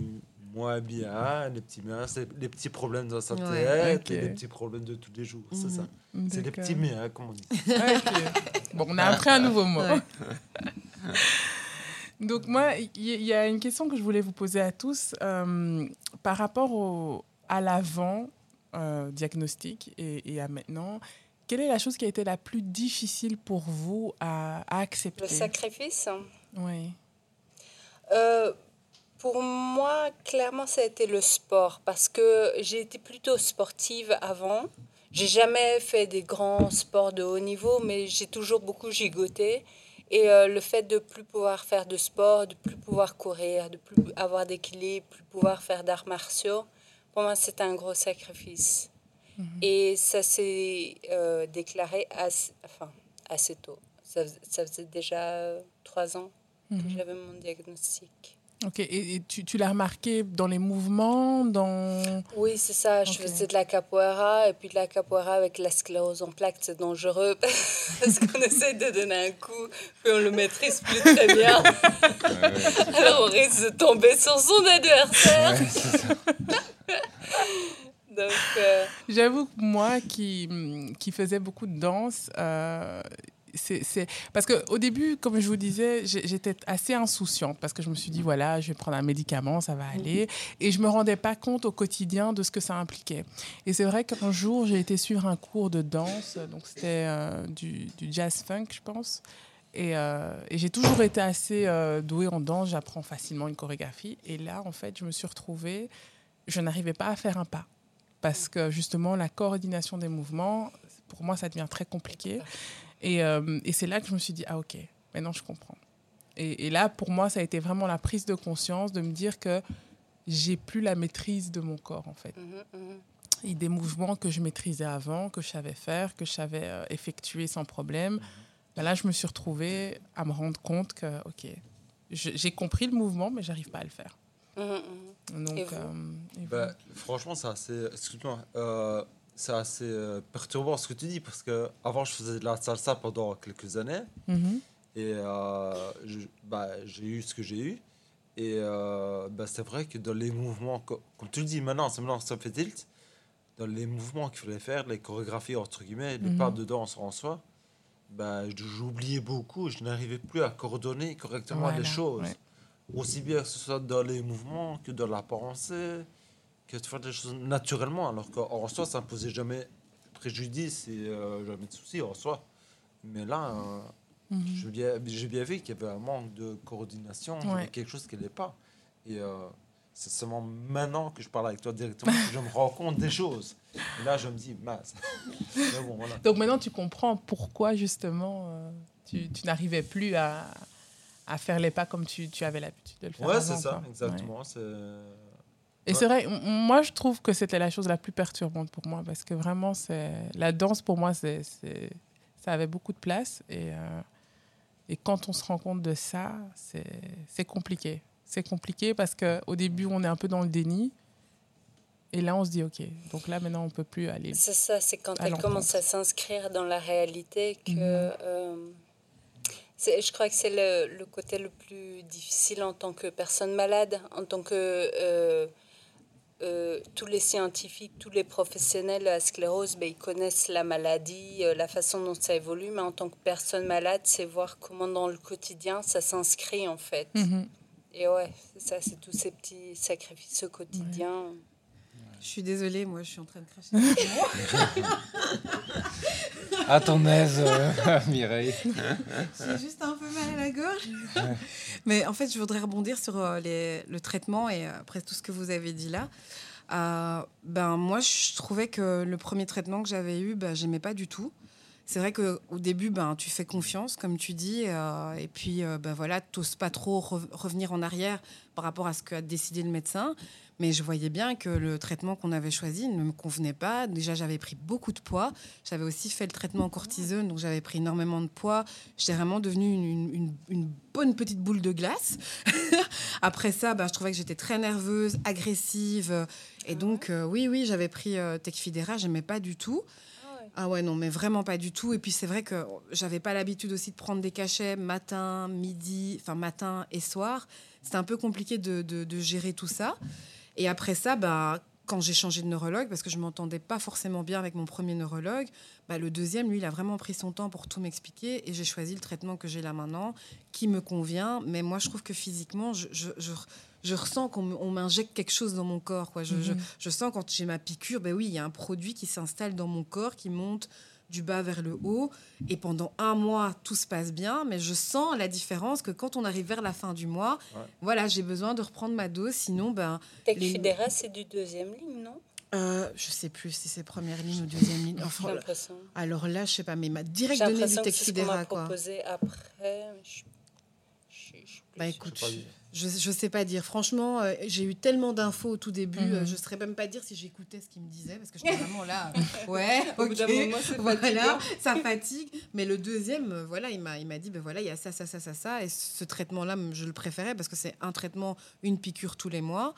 moins bien, les petits méas, c'est les petits problèmes dans sa Ouais. tête, et les petits problèmes de tous les jours. C'est Mhm. ça. C'est des D'accord. petits méas, comme on dit. [laughs] Bon, on a appris un nouveau mot. Ouais. [laughs] Donc moi, il y, il y a une question que je voulais vous poser à tous euh, par rapport au, à l'avant euh, diagnostic et, et à maintenant. Quelle est la chose qui a été la plus difficile pour vous à, à accepter? Le sacrifice? Oui. Euh, pour moi, clairement, ça a été le sport parce que j'ai été plutôt sportive avant. j'ai jamais fait des grands sports de haut niveau, mais j'ai toujours beaucoup gigoté. Et euh, le fait de plus pouvoir faire de sport, de plus pouvoir courir, de plus avoir d'équilibre, plus pouvoir faire d'arts martiaux, pour moi, c'est un gros sacrifice. Mhm. Et ça s'est euh, déclaré assez, enfin, assez tôt. Ça, ça faisait déjà trois ans que mhm. j'avais mon diagnostic. Ok, et, tu, tu l'as remarqué dans les mouvements dans... Oui, c'est ça. Je faisais de la capoeira et puis de la capoeira avec la sclérose en plaques, c'est dangereux [laughs] parce qu'on essaie de donner un coup, puis on le maîtrise plus très bien. [laughs] Alors on risque de tomber sur son adversaire. Donc, euh, J'avoue que moi qui, qui faisais beaucoup de danse, euh, c'est parce qu'au début, comme je vous disais, j'étais assez insouciante parce que je me suis dit voilà, je vais prendre un médicament, ça va mhm. aller, et je me rendais pas compte au quotidien de ce que ça impliquait. Et c'est vrai qu'un jour, j'ai été suivre un cours de danse, donc c'était euh, du, du, jazz funk, je pense. Et, euh, et j'ai toujours été assez euh, douée en danse, j'apprends facilement une chorégraphie. Et là, en fait, je me suis retrouvée, je n'arrivais pas à faire un pas parce que justement, la coordination des mouvements, pour moi, ça devient très compliqué. Et, euh, et c'est là que je me suis dit, ah ok, maintenant je comprends. Et, et, là, pour moi, ça a été vraiment la prise de conscience de me dire que j'ai plus la maîtrise de mon corps, en fait. Mmh, mmh. Et des mouvements que je maîtrisais avant, que je savais faire, que je savais euh, effectuer sans problème. Mmh. Ben là, je me suis retrouvée à me rendre compte que, ok, j'ai compris le mouvement, mais j'arrive pas à le faire. Donc, euh, bah, franchement, ça, c'est. Excuse-moi c'est assez euh, perturbant ce que tu dis parce que avant je faisais de la salsa pendant quelques années. Mhm. et euh, bah, j'ai eu ce que j'ai eu. Et euh, bah, c'est vrai que dans les mouvements comme tu le dis maintenant c'est maintenant ça fait tilt. Dans les mouvements qu'il fallait faire les chorégraphies entre guillemets les mhm. pas de danse en soi bah, j'oubliais beaucoup je n'arrivais plus à coordonner correctement les choses. aussi bien que ce soit dans les mouvements que dans la pensée que de faire des choses naturellement, alors qu'en soi, ça ne posait jamais préjudice et euh, jamais de soucis en soi. Mais là, euh, mhm. j'ai bien, bien, vu qu'il y avait un manque de coordination, quelque chose qui n'est pas. Et euh, c'est seulement maintenant que je parle avec toi directement que je me rends compte des choses. Et là, je me dis, mince. [laughs] Donc maintenant, tu comprends pourquoi justement tu, tu n'arrivais plus à, à, faire les pas comme tu, tu avais l'habitude de le faire. Ouais, c'est ça, exactement. C'est et c'est vrai, moi je trouve que c'était la chose la plus perturbante pour moi parce que vraiment, c'est la danse pour moi, c'est, ça avait beaucoup de place. Et, euh, et quand on se rend compte de ça, c'est compliqué. C'est compliqué parce qu'au début, on est un peu dans le déni. Et là, on se dit, OK, donc là, maintenant, on ne peut plus aller. C'est ça, c'est quand elle commence à s'inscrire dans la réalité que. Mhm. Euh, je crois que c'est le, le, côté le plus difficile en tant que personne malade, en tant que. Euh, euh, tous les scientifiques, tous les professionnels la sclérose, ben, ils connaissent la maladie, euh, la façon dont ça évolue, mais en tant que personne malade, c'est voir comment dans le quotidien ça s'inscrit en fait. Mhm. Et ouais, ça, c'est tous ces petits sacrifices au quotidien. Je suis désolée, moi je suis en train de cracher. [laughs] [laughs] à ton aise, euh, [laughs] Mireille. J'ai juste un peu mal à la gorge. Mais en fait, je voudrais rebondir sur euh, les, le traitement et euh, après tout ce que vous avez dit là. ben, moi, je trouvais que le premier traitement que j'avais eu, ben, j'aimais pas du tout. C'est vrai qu'au début, ben, tu fais confiance, comme tu dis, et puis ben, voilà, tu n'oses pas trop revenir en arrière par rapport à ce qu'a décidé le médecin. Mais je voyais bien que le traitement qu'on avait choisi ne me convenait pas. Déjà, j'avais pris beaucoup de poids. J'avais aussi fait le traitement en cortisone, donc j'avais pris énormément de poids. J'étais vraiment devenue une, une, bonne petite boule de glace. [laughs] Après ça, bah, je trouvais que j'étais très nerveuse, agressive. Et donc, euh, oui, oui, j'avais pris euh, Tecfidera, j'aimais pas du tout. Ah ouais, non, mais vraiment pas du tout. Et puis c'est vrai que j'avais pas l'habitude aussi de prendre des cachets matin, midi, enfin matin et soir. C'était un peu compliqué de, de, de, gérer tout ça. Et après ça, bah, quand j'ai changé de neurologue, parce que je m'entendais pas forcément bien avec mon premier neurologue, bah, le deuxième, lui, il a vraiment pris son temps pour tout m'expliquer et j'ai choisi le traitement que j'ai là maintenant, qui me convient. Mais moi, je trouve que physiquement, je, je, je, ressens qu'on m'injecte quelque chose dans mon corps. Quoi. Je, mhm. je sens quand j'ai ma piqûre, ben oui, il y a un produit qui s'installe dans mon corps, qui monte du bas vers le haut. Et pendant un mois, tout se passe bien, mais je sens la différence que quand on arrive vers la fin du mois, voilà, j'ai besoin de reprendre ma dose, sinon, ben... les... c'est du deuxième ligne, non? Euh, je sais plus si c'est première ligne ou deuxième ligne. Enfin, J'ai l'impression. alors là, je sais pas, mais il m'a direct J'ai donné du l'impression que c'est ce qu'on m'a proposé après. Je, je- Bah écoute, sais pas dire. Je, je sais pas dire. Franchement, euh, j'ai eu tellement d'infos au tout début, Mhm. euh, je saurais même pas dire si j'écoutais ce qu'il me disait, parce que j'étais vraiment là. euh, [laughs] ouais, Au bout d'un ok. moment, Voilà, ça fatigue. Mais le deuxième, voilà, il m'a, il m'a dit, ben voilà, il y a ça, ça, ça, ça, ça. Et ce traitement-là, je le préférais parce que c'est un traitement, une piqûre tous les mois.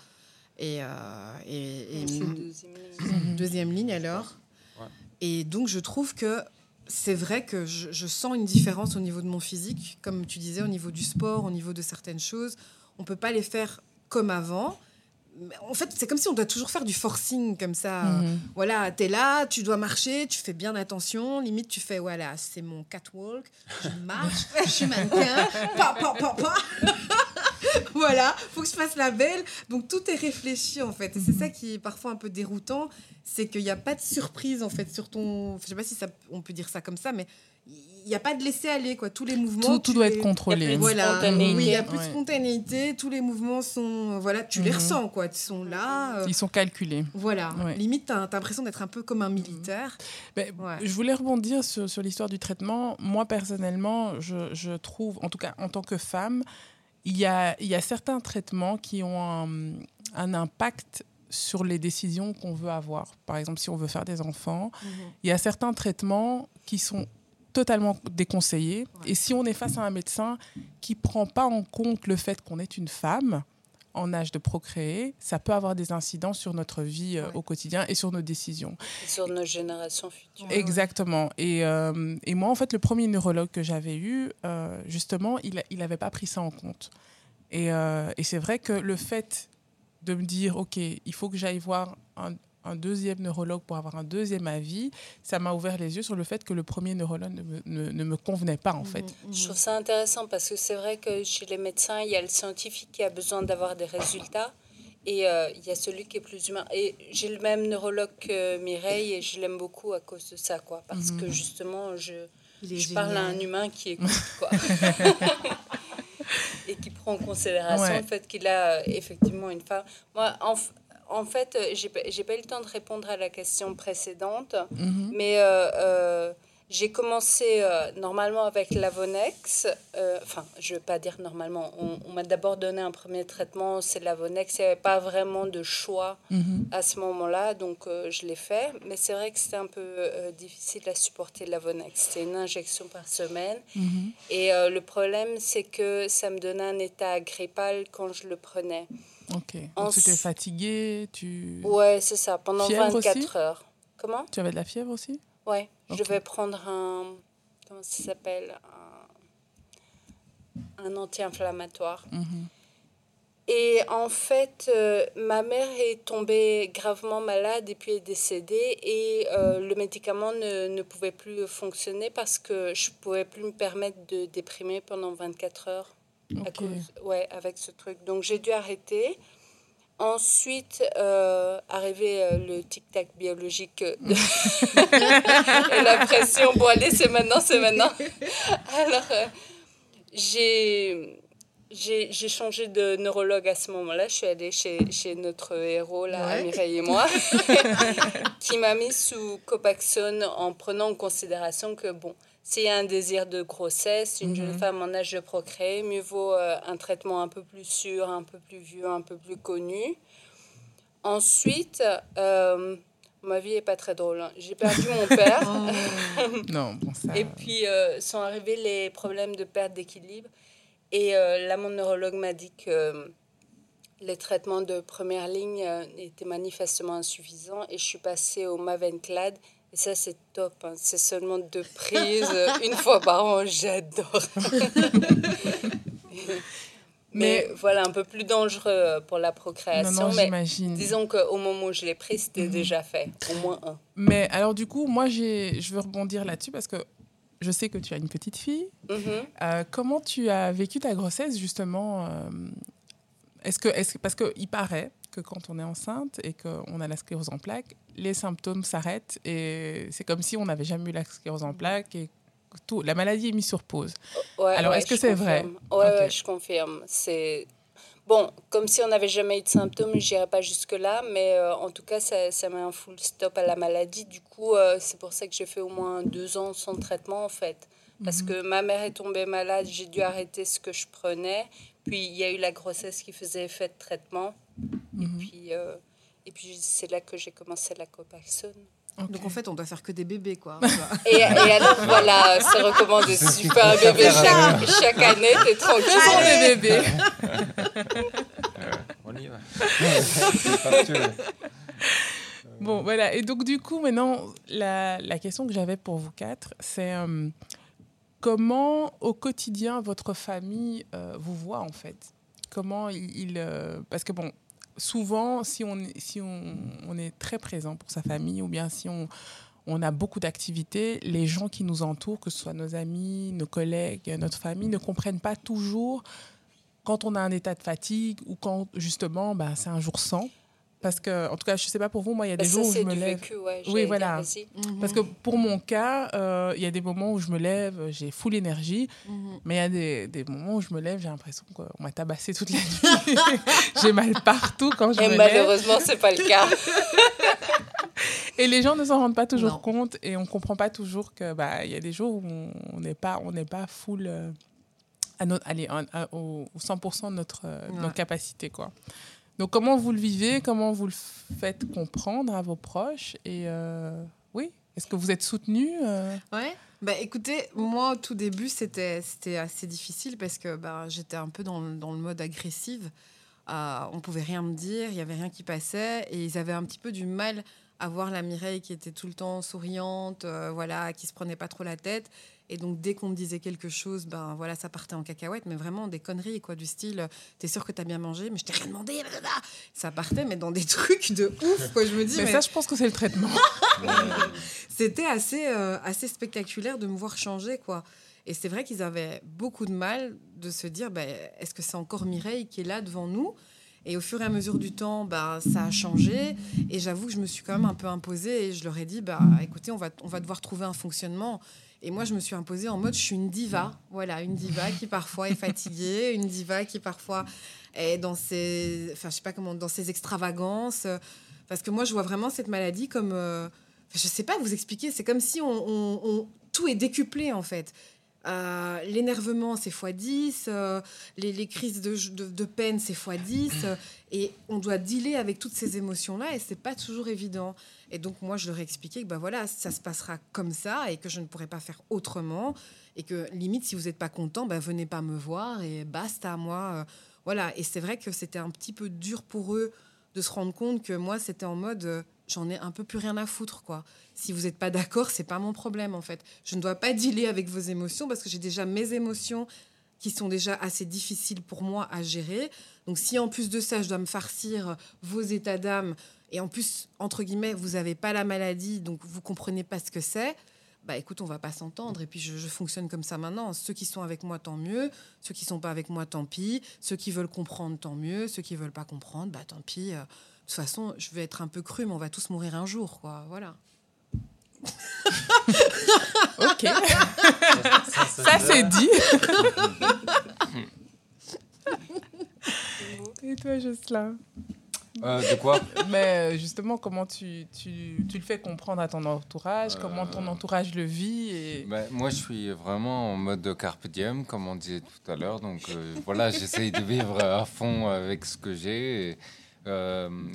Et, euh, deuxième ligne. Mhm. deuxième ligne alors. Ouais. Et donc, je trouve que c'est vrai que je, je sens une différence au niveau de mon physique, comme tu disais, au niveau du sport, au niveau de certaines choses. On peut pas les faire comme avant. En fait, c'est comme si on doit toujours faire du forcing comme ça. Mhm. Voilà, tu es là, tu dois marcher, tu fais bien attention. Limite, tu fais, voilà, c'est mon catwalk, je marche, [laughs] je suis mannequin, pa, pa, pa, pa. [laughs] voilà, faut que je fasse la belle. Donc, tout est réfléchi, en fait. Et c'est ça qui est parfois un peu déroutant, c'est qu'il n'y a pas de surprise, en fait, sur ton... Je sais pas si ça, on peut dire ça comme ça, mais il n'y a pas de laisser aller, quoi. Tous les mouvements... Tout, tout tu doit les- être contrôlé. plus de voilà, spontanéité. oui, il y a plus de spontanéité, tous les mouvements sont, voilà, tu les Mhm. ressens, quoi, ils sont là, euh, Ils sont calculés. voilà. Ouais. Limite, t'as as, l'impression d'être un peu comme un militaire. Mais Ouais. Je voulais rebondir sur, sur l'histoire du traitement. Moi, personnellement, je, je trouve, en tout cas en tant que femme, il y a, il y a certains traitements qui ont un, un impact sur les décisions qu'on veut avoir. Par exemple, si on veut faire des enfants, il y a certains traitements qui sont totalement déconseillés. Et si on est face à un médecin qui prend pas en compte le fait qu'on est une femme en âge de procréer, ça peut avoir des incidences sur notre vie euh, Ouais. au quotidien et sur nos décisions. Sur nos générations futures. Exactement. Et, euh, et moi, en fait, le premier neurologue que j'avais eu, euh, justement, il n'avait pas pris ça en compte. Et, euh, et c'est vrai que le fait de me dire, OK, il faut que j'aille voir un, un deuxième neurologue pour avoir un deuxième avis, ça m'a ouvert les yeux sur le fait que le premier neurologue ne me, ne- ne me convenait pas, en fait. Mhm, Je trouve ça intéressant parce que c'est vrai que chez les médecins, il y a le scientifique qui a besoin d'avoir des résultats et euh, il y a celui qui est plus humain. Et j'ai le même neurologue que Mireille et je l'aime beaucoup à cause de ça, quoi. Parce Mhm. que justement, je, je parle à un humain qui [laughs] écoute, quoi. [laughs] et qui prend en considération Ouais. le fait qu'il a euh, effectivement une femme. Moi, en, en fait, euh, j'ai pas- eu le temps de répondre à la question précédente. Mhm. Mais euh, euh, j'ai commencé euh, normalement avec l'Avonex. Enfin, je ne vais pas dire normalement. On, on m'a d'abord donné un premier traitement, c'est l'Avonex. Il n'y avait pas vraiment de choix Mhm. à ce moment-là, donc je l'ai fait. Mais c'est vrai que c'était un peu difficile à supporter l'Avonex. C'était une injection par semaine. Mhm. Et le problème, c'est que ça me donnait un état grippal quand je le prenais. OK. Donc, tu étais fatiguée, tu... Ouais, c'est ça, pendant Fièvre 24 aussi heures. Comment? Tu avais de la fièvre aussi? Ouais, je vais prendre un. Comment ça s'appelle? Un, un anti-inflammatoire. Mhm. Et en fait, euh, ma mère est tombée gravement malade et puis est décédée. Et euh, le médicament ne, ne pouvait plus fonctionner parce que je ne pouvais plus me permettre de déprimer pendant 24 heures. À cause, ouais, avec ce truc. Donc j'ai dû arrêter. Ensuite, euh, arrivé euh, le tic-tac biologique euh, de- [laughs] et la pression. Bon, allez, c'est maintenant, c'est maintenant. Alors, euh, j'ai. J'ai j'ai changé de neurologue à ce moment-là. Je suis allée chez, chez notre héros, là, Ouais. Mireille et moi, [laughs] qui m'a mis sous Copaxone en prenant en considération que, bon, s'il y a un désir de grossesse, une jeune Mhm. femme en âge de procréer, mieux vaut euh, un traitement un peu plus sûr, un peu plus vieux, un peu plus connu. Ensuite, euh, ma vie est pas très drôle. hein. J'ai perdu mon [laughs] père. [laughs] Non, bon, ça... Et puis euh, sont arrivés les problèmes de perte d'équilibre. Et euh, là, mon neurologue m'a dit que les traitements de première ligne étaient manifestement insuffisants. Et je suis passée au Mavenclad. Et ça, c'est top. hein. C'est seulement deux prises [laughs] une fois par an. J'adore. [laughs] mais, Mais- voilà, un peu plus dangereux pour la Non, procréation. non, mais j'imagine. disons qu'au moment où je l'ai pris, c'était Mhm. déjà fait. Au moins un. Mais alors, du coup, moi, je veux rebondir là-dessus parce que je sais que tu as une petite fille. Mhm. Euh, comment tu as vécu ta grossesse, justement euh, est-ce que, est-ce, que- Parce qu'il paraît que quand on est enceinte et qu'on a la sclérose en plaques, les symptômes s'arrêtent et c'est comme si on n'avait jamais eu la sclérose en plaques et tout, la maladie est mise sur pause. Ouais, Alors, ouais, est-ce que c'est vrai confirme. Ouais, je confirme. C'est Bon, comme si on n'avait jamais eu de symptômes, je n'irai pas jusque-là, mais euh, en tout cas, ça, ça met un full stop à la maladie. Du coup, euh, c'est pour ça que j'ai fait au moins deux ans sans traitement, en fait. Parce que ma mère est tombée malade, j'ai dû arrêter ce que je prenais. Puis, il y a eu la grossesse qui faisait effet de traitement. Et puis, euh, et puis c'est là que j'ai commencé la copaxone. Donc en fait, on doit faire que des bébés, quoi. Et, et alors, [laughs] voilà, c'est recommandé. Si tu fais un bébé chaque, chaque année, t'es tranquille. des bébés. On y va. Bon, voilà. Et donc, du coup, maintenant, la, la question que j'avais pour vous quatre, c'est euh, comment, au quotidien, votre famille euh, vous voit, en fait? Comment il... il, euh, parce que, bon, souvent, si on, est- très présent pour sa famille, ou bien si on, on a beaucoup d'activités, les gens qui nous entourent, que ce soit nos amis, nos collègues, notre famille, ne comprennent pas toujours quand on a un état de fatigue ou quand, justement, bah, c'est un jour sans. Parce que, en tout cas, je ne sais pas pour vous, moi, il y a des ça, jours où je me du lève. vécu, ouais. Oui, voilà. Mhm. Parce que pour mon cas, euh, il y a des moments où je me lève, j'ai full énergie, Mhm. mais il y a des, des moments où je me lève, j'ai l'impression qu'on m'a tabassé toute la nuit. [laughs] j'ai mal partout quand je Et me lève. malheureusement, c'est pas le cas. Et les gens ne s'en rendent pas toujours Non. compte et on comprend pas toujours que bah il y a des jours où on n'est pas on n'est pas full euh, à notre allez à- à- au au 100% de notre euh, Ouais. notre capacité quoi. Donc comment vous le vivez, comment vous le faites comprendre à vos proches et euh, oui, est-ce que vous êtes soutenu euh? Ouais. Bah écoutez, moi au tout début c'était assez difficile parce que bah, j'étais un peu dans, dans le mode agressive. Euh, on pouvait rien me dire, il y avait rien qui passait et ils avaient un petit peu du mal à voir la Mireille qui était tout le temps souriante, euh, voilà, qui se prenait pas trop la tête. Et donc dès qu'on me disait quelque chose, ben voilà, ça partait en cacahuète, mais vraiment des conneries quoi, du style, t'es sûr que t'as bien mangé, mais je t'ai rien demandé, blablabla. ça partait mais dans des [laughs] trucs de ouf quoi. Je me dis Mais mais ça je pense que c'est le traitement. [laughs] c'était assez, euh, assez spectaculaire de me voir changer, quoi. Et c'est vrai qu'ils avaient beaucoup de mal de se dire, ben, est-ce que c'est encore Mireille qui est là devant nous? Et au fur et à mesure du temps, ben, ça a changé. Et j'avoue que je me suis quand même un peu imposée et je leur ai dit, bah, écoutez, on va, on va devoir trouver un fonctionnement. Et moi, je me suis imposée en mode, je suis une diva. Voilà, une diva qui parfois est fatiguée, une diva qui parfois est dans ses, enfin, je sais pas comment, dans ses extravagances. Parce que moi, je vois vraiment cette maladie comme, euh, je sais pas vous expliquer. C'est comme si on- tout est décuplé en fait. Euh, L'énervement, c'est x10. euh, les, crises de, de- peine, c'est x10. euh, et on doit dealer avec toutes ces émotions-là et c'est pas toujours évident. Et donc, moi, je leur ai expliqué que bah, voilà, ça se passera comme ça et que je ne pourrai pas faire autrement. Et que limite, si vous n'êtes pas content, bah, venez pas me voir et basta, moi. voilà. Et c'est vrai que c'était un petit peu dur pour eux de se rendre compte que moi, c'était en mode j'en ai un peu plus rien à foutre, quoi. Si vous n'êtes pas d'accord, c'est pas mon problème, en fait. Je ne dois pas dealer avec vos émotions parce que j'ai déjà mes émotions qui sont déjà assez difficiles pour moi à gérer. Donc, si en plus de ça, je dois me farcir vos états d'âme et en plus, entre guillemets, vous n'avez pas la maladie, donc vous comprenez pas ce que c'est. Bah écoute, on va pas s'entendre. Et puis je, fonctionne comme ça maintenant. Ceux qui sont avec moi, tant mieux. Ceux qui sont pas avec moi, tant pis. Ceux qui veulent comprendre, tant mieux. Ceux qui veulent pas comprendre, bah tant pis. Euh, toute façon, je vais être un peu cru, mais on va tous mourir un jour, quoi. Voilà. OK. [laughs] Ça, Ça c'est dit. [laughs] Et toi Jocelyn Euh, de quoi [laughs] Mais euh, justement, comment tu, tu, tu le fais comprendre à ton entourage Comment ton Euh, entourage le vit et... Ben, Moi, je suis vraiment en mode carpe diem, comme on disait tout à l'heure. Donc euh, voilà, j'essaye de vivre à fond avec ce que j'ai. Et,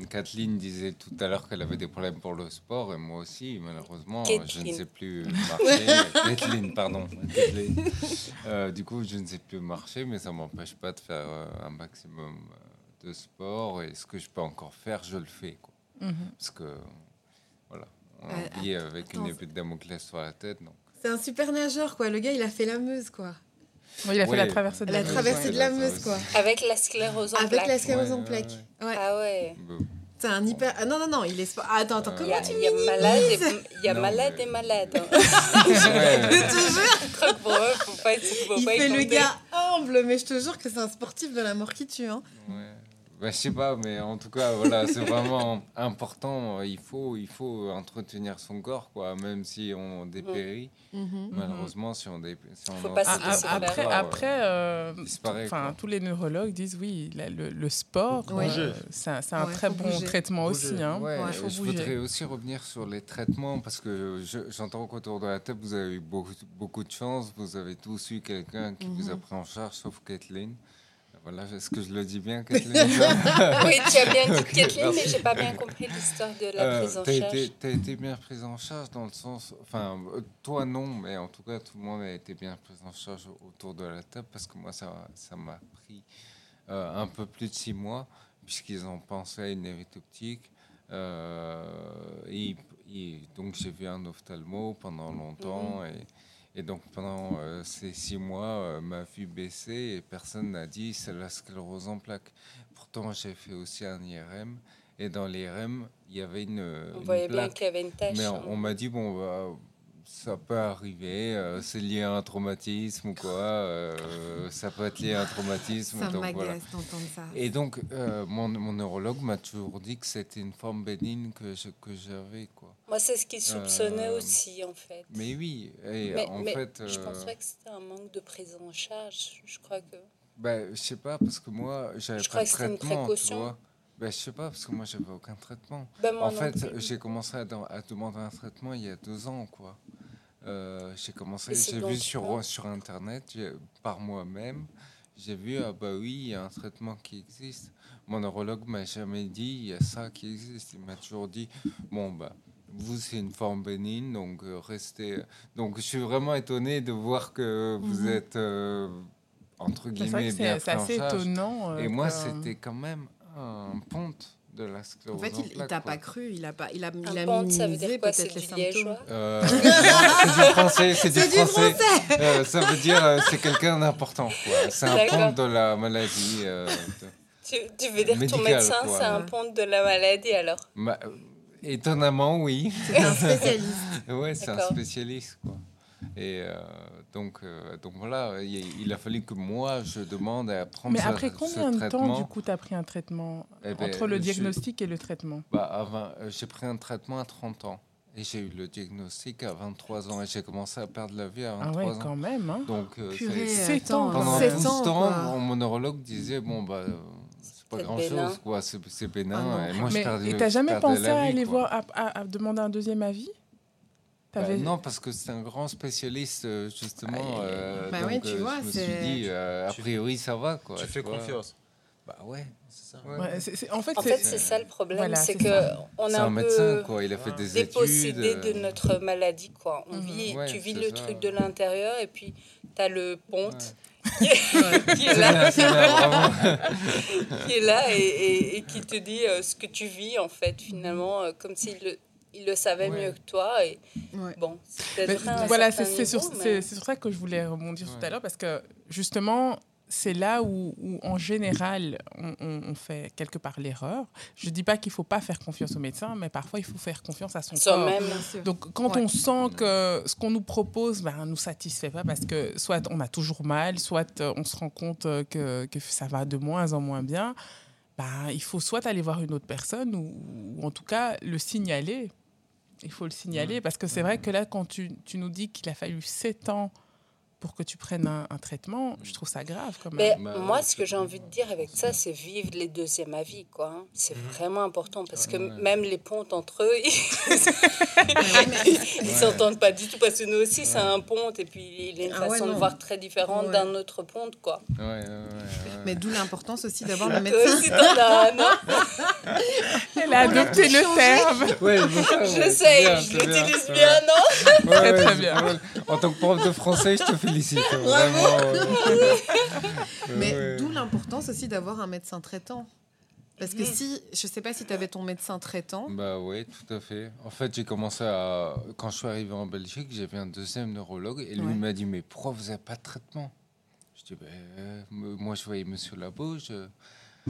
Kathleen disait tout à l'heure qu'elle avait des problèmes pour le sport, et moi aussi, malheureusement, je ne sais plus [laughs] marcher. Kathleen, pardon. Kathleen. Euh, du coup, je ne sais plus marcher, mais ça ne m'empêche pas de faire euh, un maximum euh, de sport. Et ce que je peux encore faire, je le fais. Quoi. Mhm. Parce que, voilà, on Euh, vit avec une épée de Damoclès sur la tête. C'est un super nageur, quoi. Le gars, il a fait la Meuse, quoi. Oui, il a fait Ouais. la traversée de La la, traversée Meuse, de la ouais. Meuse, quoi. Avec la sclérose en Avec plaques. la sclérose en plaques. ouais. Ah ouais. Bon. C'est un hyper. Ah, non, non, non, il est. Ah, attends, attends, y comment a, tu il y a malade et, il y a Non, malade mais- et malade. hein. [laughs] Je te jure, Je crois que pour eux, faut pas être faut il pas fait le gars humble, mais je te jure que c'est un sportif de la mort qui tue. Hein. Ouais. Bah, je sais pas, mais en tout cas, voilà, c'est vraiment important. Il faut, il faut entretenir son corps, quoi, même si on dépérit. Mhm. Malheureusement, si on, dé... si on Faut pas se faire. Après, euh, enfin, tous les neurologues disent oui, la- le, le sport, Ouais. euh, c'est un, c'est un Ouais, très bon bouger. traitement Bouger. aussi. Hein. Ouais, Il faut je bouger. voudrais aussi revenir sur les traitements parce que je- j'entends qu'autour de la table, vous avez eu beaucoup, beaucoup de chance. Vous avez tous eu quelqu'un qui vous a Mhm. pris en charge, sauf Kathleen. Voilà, est-ce que je le dis bien, Kathleen [laughs] Oui, tu as bien dit [laughs] Kathleen, mais j'ai pas bien compris l'histoire de la Euh, prise en charge. été, t'as été bien prise en charge dans le sens, enfin, toi non, mais en tout cas, tout le monde a été bien pris en charge autour de la table parce que moi, ça ça m'a pris euh, un peu plus de six mois puisqu'ils ont pensé à une hérite optique. Euh, et, et donc, j'ai vu un ophtalmo pendant longtemps et, et donc pendant euh, ces six mois, euh, ma vue baissait et personne n'a dit c'est la sclérose en plaques. Pourtant, j'ai fait aussi un IRM et dans l'IRM, il y avait une, On une voyait bien qu'il y avait une tâche. Mais hein. on, on m'a dit, bon, bah, ça peut arriver, euh, c'est lié à un traumatisme ou quoi, euh, ça peut être lié à un traumatisme. Ça m'agace voilà. d'entendre ça. Et donc, euh, mon, mon neurologue m'a toujours dit que c'était une forme bénigne que je- que j'avais, quoi. Moi, c'est ce qu'il soupçonnait Euh, aussi, en fait. Mais oui, et Mais- en mais fait... je pense pas que c'était un manque de prise en charge. Je crois que. Ben, je sais pas, parce que moi, j'avais Je pas de crois que c'était une traitement, tu précaution. vois. Ben, je sais pas, parce que moi, j'avais aucun traitement. Ben, moi En fait, j'ai commencé à, à demander un traitement il y a deux ans, quoi. Euh, j'ai commencé, j'ai vu sur, sur Internet, par moi-même, j'ai vu, ah bah oui, il y a un traitement qui existe. Mon neurologue m'a jamais dit, il y a ça qui existe. Il m'a toujours dit, bon, bah, vous, c'est une forme bénigne, donc euh, restez... Donc, je suis vraiment étonné de voir que vous Mhm. êtes, euh, entre guillemets, bien c'est assez charge. étonnant. Et moi, c'était quand même un ponte de la sclérose En fait, il, t'a pas cru, il a pas, il a, il a ponte, ça veut minimisé dire quoi C'est peut-être les du symptômes. Euh, [laughs] c'est du français, c'est du C'est du français. français. Euh, ça veut dire euh, c'est quelqu'un d'important. quoi. C'est un ponte de la maladie. euh, de- tu, tu veux dire que ton Médical, médecin, c'est un ponte de la maladie, alors Ma- euh, étonnamment, oui. C'est un spécialiste. [laughs] ouais, c'est un spécialiste. Quoi. Et euh, donc, euh, donc voilà, il, il a fallu que moi je demande à prendre Mais après ce combien de temps, du coup, tu as pris un traitement Eh ben, entre le je- diagnostic et le traitement? Bah, avant, euh, j'ai pris un traitement à 30 ans. Et j'ai eu le diagnostic à 23 ans. Et j'ai commencé à perdre la vie à Ah 23 ouais, ans. quand même. Hein. Donc, euh, ça- Purée, Sept attends, ans, pendant Sept tout sept ce ans, temps, quoi. mon, neurologue disait bon bah euh, c'est pas C'est grand bénin. chose quoi, c'est c'est bénin. Ah et moi je Mais perdais. et t'as je jamais pensé la à aller quoi. voir, à, à- à demander un deuxième avis? Bah, non, parce que c'est un grand spécialiste euh, justement. Aïe. euh, Bah donc, ouais, tu euh, vois, je me suis c'est- dit euh, a priori ça va quoi. tu fais vois. confiance. Bah ouais. C'est ça. ouais. Ouais, c'est- c'est- en fait, En c'est- fait, c'est ça le problème, Voilà, c'est c'est que ça. on est un un, médecin peu quoi. Il a fait des dépossédé études. de euh, notre maladie, quoi. On Mhm. vit, Ouais, tu vis le ça. truc de l'intérieur et puis tu as le ponte qui est là, qui est et, et- et qui te dit euh, ce que tu vis, en fait, finalement, euh, comme s'il le, il le savait Ouais. mieux que toi. Et Ouais. bon, Mais voilà, c'est sur, mais- sur ça que je voulais rebondir tout à l'heure, parce que justement, c'est là où, où, en général, on, on- on fait quelque part l'erreur. Je ne dis pas qu'il ne faut pas faire confiance au médecin, mais parfois, il faut faire confiance à son corps. Soi-même. Bien sûr. Donc, quand Ouais. on sent que ce qu'on nous propose ben, ne nous satisfait pas, parce que soit on a toujours mal, soit euh, on se rend compte euh, que, que ça va de moins en moins bien, ben, il faut soit aller voir une autre personne ou, ou en tout cas le signaler. Il faut le signaler parce que c'est vrai que là, quand tu, tu nous dis qu'il a fallu 7 ans pour que tu prennes un, un traitement, je trouve ça grave quand même. Mais moi, ce que j'ai envie de dire avec ça, c'est vivre les deuxièmes avis, quoi. hein. C'est vraiment important parce que même les pontes entre eux, [laughs] ils s'entendent pas du tout parce que nous aussi, c'est un ponte et puis il a une Ah ouais, façon de voir très différente Ouais. d'un autre ponte, quoi. Ouais, ouais, ouais, ouais. Mais d'où l'importance aussi d'avoir le médecin. aussi, t'en as [laughs] Elle a adopté le terme. Ouais, je sais, Je c'est sais, bien, je c'est l'utilise bien, non Ouais, Très, ouais, très bien. En tant que prof de français, je te félicite. Vraiment. euh, Mais d'où l'importance aussi d'avoir un médecin traitant. Parce que si, je sais pas si tu avais ton médecin traitant, Bah oui, tout à fait. En fait, j'ai commencé à. Quand je suis arrivé en Belgique, j'avais un deuxième neurologue et lui Ouais. m'a dit Mais pourquoi vous n'avez pas de traitement? Je dis ben, euh, moi, je voyais Monsieur Labo. Je...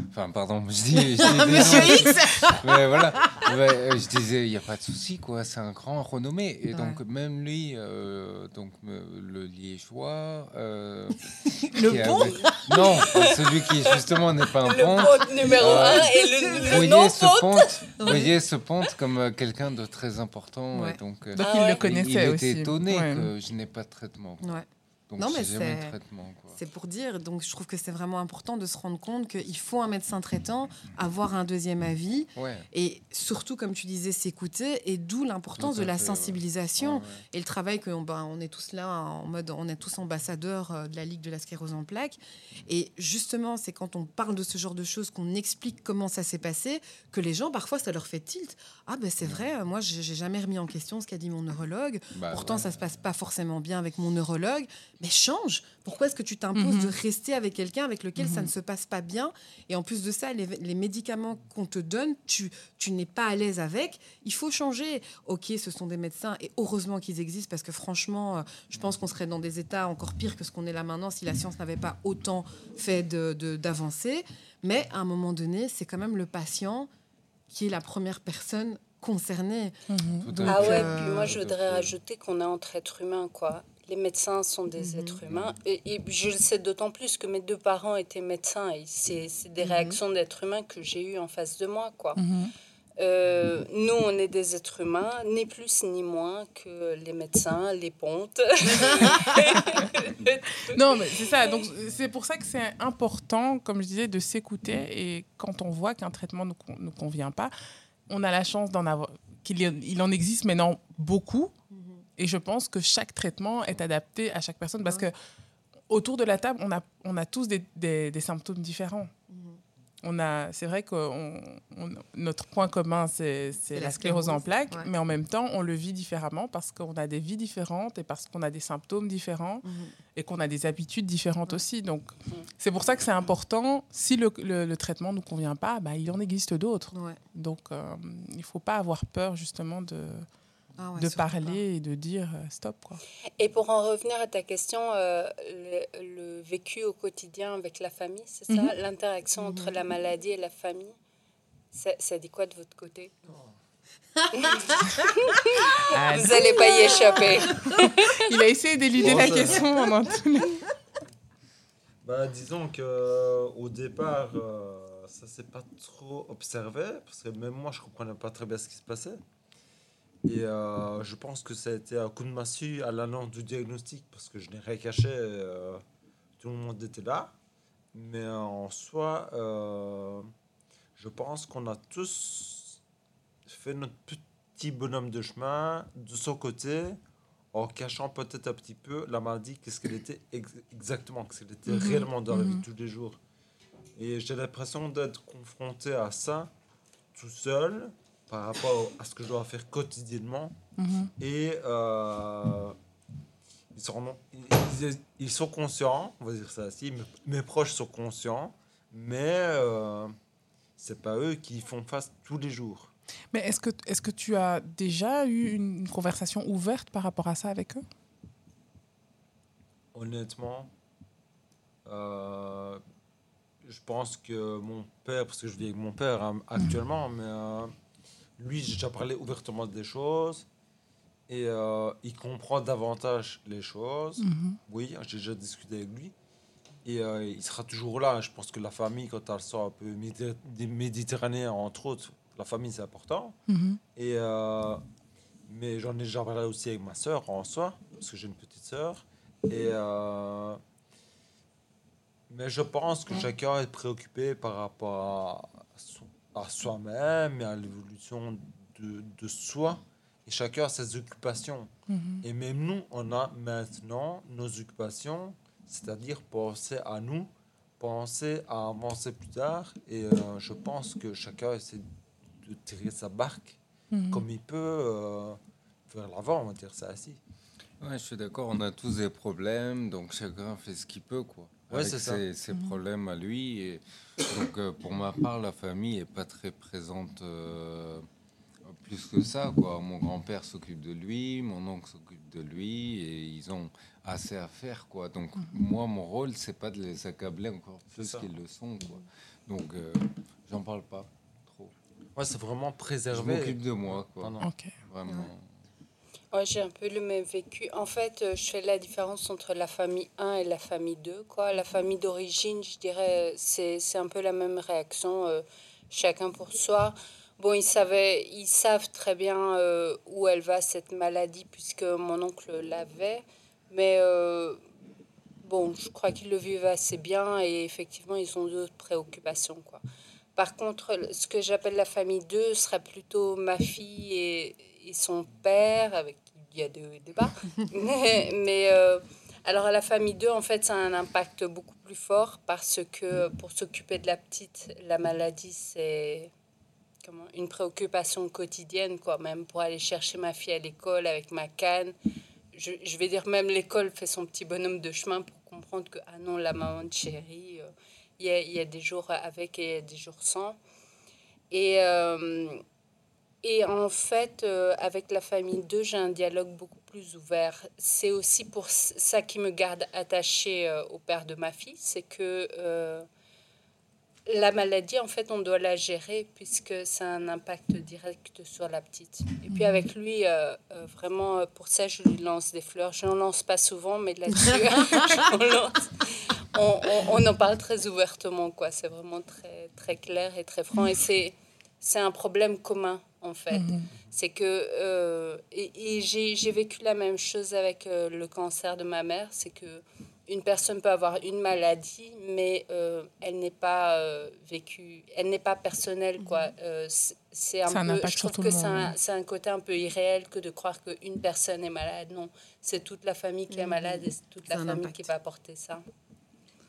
Enfin, pardon, je dis. Je [laughs] dis Monsieur. X [laughs] Mais voilà, Ouais, euh, je disais, il n'y a pas de souci, quoi. C'est un grand renommé. Et Ouais. donc, même lui, euh, donc, euh, le liégeois. euh, [laughs] Le pont avait- Non, celui qui, justement, n'est pas un Le pont. ponte numéro Euh, 1 et le, le voyez non ce ponte. Oui. voyez ce ponte comme euh, quelqu'un de très important. Ouais. Et donc, euh, Donc Ah il ouais. le connaissait il aussi. était étonné Ouais. que je n'ai pas de traitement. Ouais. Donc, Non, mais c'est- pour dire, donc je trouve que c'est vraiment important de se rendre compte qu'il faut un médecin traitant, avoir un deuxième avis Ouais. et surtout, comme tu disais, s'écouter et d'où l'importance de la fait, sensibilisation Ouais, ouais. et le travail que ben, on est tous là en mode, on est tous ambassadeurs euh, de la Ligue de la sclérose en plaques. Et justement, c'est quand on parle de ce genre de choses, qu'on explique comment ça s'est passé, que les gens, parfois, ça leur fait tilt. Ah ben c'est vrai, euh, moi, j'ai jamais remis en question ce qu'a dit mon neurologue. Bah, Pourtant, ça se passe pas forcément bien avec mon neurologue. Mais change. Pourquoi est-ce que tu t'imposes Mhm. de rester avec quelqu'un avec lequel ça Mhm. ne se passe pas bien Et en plus de ça, les, les médicaments qu'on te donne, tu, tu n'es pas à l'aise avec. Il faut changer. Ok, ce sont des médecins et heureusement qu'ils existent parce que franchement, euh, je pense qu'on serait dans des états encore pires que ce qu'on est là maintenant si la science n'avait pas autant fait de- de- d'avancées. Mais à un moment donné, c'est quand même le patient qui est la première personne concernée. Mhm. Donc, Ah ouais, euh, puis moi je voudrais rajouter qu'on est entre êtres humains, quoi. Les médecins sont des Mhm. êtres humains. Et, et je le sais d'autant plus que mes deux parents étaient médecins. Et c'est des Mhm. réactions d'êtres humains que j'ai eues en face de moi, quoi. Mhm. Euh, nous, on est des êtres humains, ni plus ni moins que les médecins, les pontes. [laughs] [laughs] Non, mais c'est ça. Donc, c'est pour ça que c'est important, comme je disais, de s'écouter. Et quand on voit qu'un traitement ne con- ne convient pas, on a la chance d'en avoir, qu'il en existe maintenant beaucoup. Et je pense que chaque traitement est adapté à chaque personne parce que autour de la table, on a, on a tous des, des- des symptômes différents. On a, c'est vrai que on- on- notre point commun, c'est, c'est la sclérose en plaques, ouais. mais en même temps, on le vit différemment parce qu'on a des vies différentes et parce qu'on a des symptômes différents et qu'on a des habitudes différentes aussi. Donc, c'est pour ça que c'est important. Si le, le- le traitement ne nous convient pas, bah, il en existe d'autres. Ouais. Donc, euh, il ne faut pas avoir peur justement de, Ah ouais, de pas. parler et de dire euh, stop. Quoi. Et pour en revenir à ta question, euh, le, le vécu au quotidien avec la famille, c'est ça Mhm. L'interaction entre la maladie et la famille ça, ça dit quoi de votre côté? [laughs] Ah, Vous n'allez pas y échapper. [laughs] il a essayé d'éluder Bon, la ça- question pendant tout le... [laughs] Bah, disons que euh, au départ, euh, ça s'est pas trop observé parce que même moi, je comprenais pas très bien ce qui se passait. Et euh, je pense que ça a été un coup de massue à l'annonce du diagnostic parce que je n'ai rien caché. euh, tout le monde était là. Mais euh, en soi, euh, je pense qu'on a tous fait notre petit bonhomme de chemin de son côté en cachant peut-être un petit peu la maladie, qu'est-ce qu'elle était ex- exactement, qu'est-ce qu'elle était Mhm, réellement dans la vie mhm. de tous les jours. Et j'ai l'impression d'être confronté à ça tout seul par rapport à ce que je dois faire quotidiennement. Mhm. Et euh, ils, sont, ils, ils- sont conscients, on va dire ça ainsi, mes, mes proches sont conscients, mais euh, c'est pas eux qui font face tous les jours. Mais est-ce que, est que tu as déjà eu une, une conversation ouverte par rapport à ça avec eux? Honnêtement, euh, je pense que mon père, parce que je vis avec mon père hein, actuellement, mais euh, lui, j'ai déjà parlé ouvertement des choses et euh, il comprend davantage les choses. Mhm. Oui, j'ai déjà discuté avec lui. Et euh, il sera toujours là. Je pense que la famille, quand elle sort un peu méditer- des méditerranéen, entre autres, la famille, c'est important. Mhm. Et, euh, mais j'en ai déjà parlé aussi avec ma sœur en soi, parce que j'ai une petite sœur. Et, mais je pense que chacun est préoccupé par rapport à soi-même et à l'évolution de, de soi. Et chacun a ses occupations. Mhm. Et même nous, on a maintenant nos occupations, c'est-à-dire penser à nous, penser à avancer plus tard. Et euh, je pense que chacun essaie de tirer sa barque Mhm. comme il peut euh, vers l'avant, on va dire ça ainsi. Ouais, je suis d'accord, on a tous des problèmes, donc chacun fait ce qu'il peut, quoi. Ouais, avec c'est ça. ses, ses problèmes à lui. Et donc, euh, pour ma part, la famille est pas très présente euh, plus que ça, quoi. Mon grand-père s'occupe de lui, mon oncle s'occupe de lui, et ils ont assez à faire, quoi. Donc, moi, mon rôle, c'est pas de les accabler encore plus qu'ils le sont, quoi. Donc, euh, j'en parle pas trop. Ouais, c'est vraiment Je préservé. m'occupe de moi, quoi. Pendant- Ok. Vraiment. Ouais, j'ai un peu le même vécu. En fait, euh, je fais la différence entre la famille 1 et la famille 2. Quoi. La famille d'origine, je dirais, c'est c'est un peu la même réaction, euh, chacun pour soi. Bon, ils, savaient, ils savent très bien euh, où elle va, cette maladie, puisque mon oncle l'avait. Mais bon, je crois qu'ils le vivent assez bien et effectivement, ils ont d'autres préoccupations. Quoi. Par contre, ce que j'appelle la famille 2 serait plutôt ma fille et, et son père, avec il y a des bas. [laughs] mais euh, alors, la famille 2, en fait, ça a un impact beaucoup plus fort parce que pour s'occuper de la petite, la maladie, c'est comment, une préoccupation quotidienne, quoi, même pour aller chercher ma fille à l'école avec ma canne. Je, vais dire, même l'école fait son petit bonhomme de chemin pour comprendre que, ah non, la maman de chérie, euh, il y, a, y a des jours avec et y a des jours sans. Et, euh, et en fait, euh, avec la famille 2, j'ai un dialogue beaucoup plus ouvert. C'est aussi pour ça qui me garde attachée euh, au père de ma fille, c'est que euh, la maladie, en fait, on doit la gérer puisque ça a un impact direct sur la petite. Et puis avec lui, vraiment, pour ça, je lui lance des fleurs. Je n'en lance pas souvent, mais là-dessus. [laughs] On, on- on en parle très ouvertement, quoi. C'est vraiment très, très clair et très franc. Et c'est un problème commun, en fait. C'est que, euh, et, et j'ai, vécu la même chose avec euh, le cancer de ma mère, c'est que une personne peut avoir une maladie, mais euh, elle n'est pas euh, vécue, elle n'est pas personnelle, quoi. Euh, c'est, un peu, impact je sur trouve tout que le c'est un, ouais. c'est un côté un peu irréel que de croire qu'une personne est malade. Non, c'est toute la famille qui est malade et c'est toute la famille impact. qui va porter ça.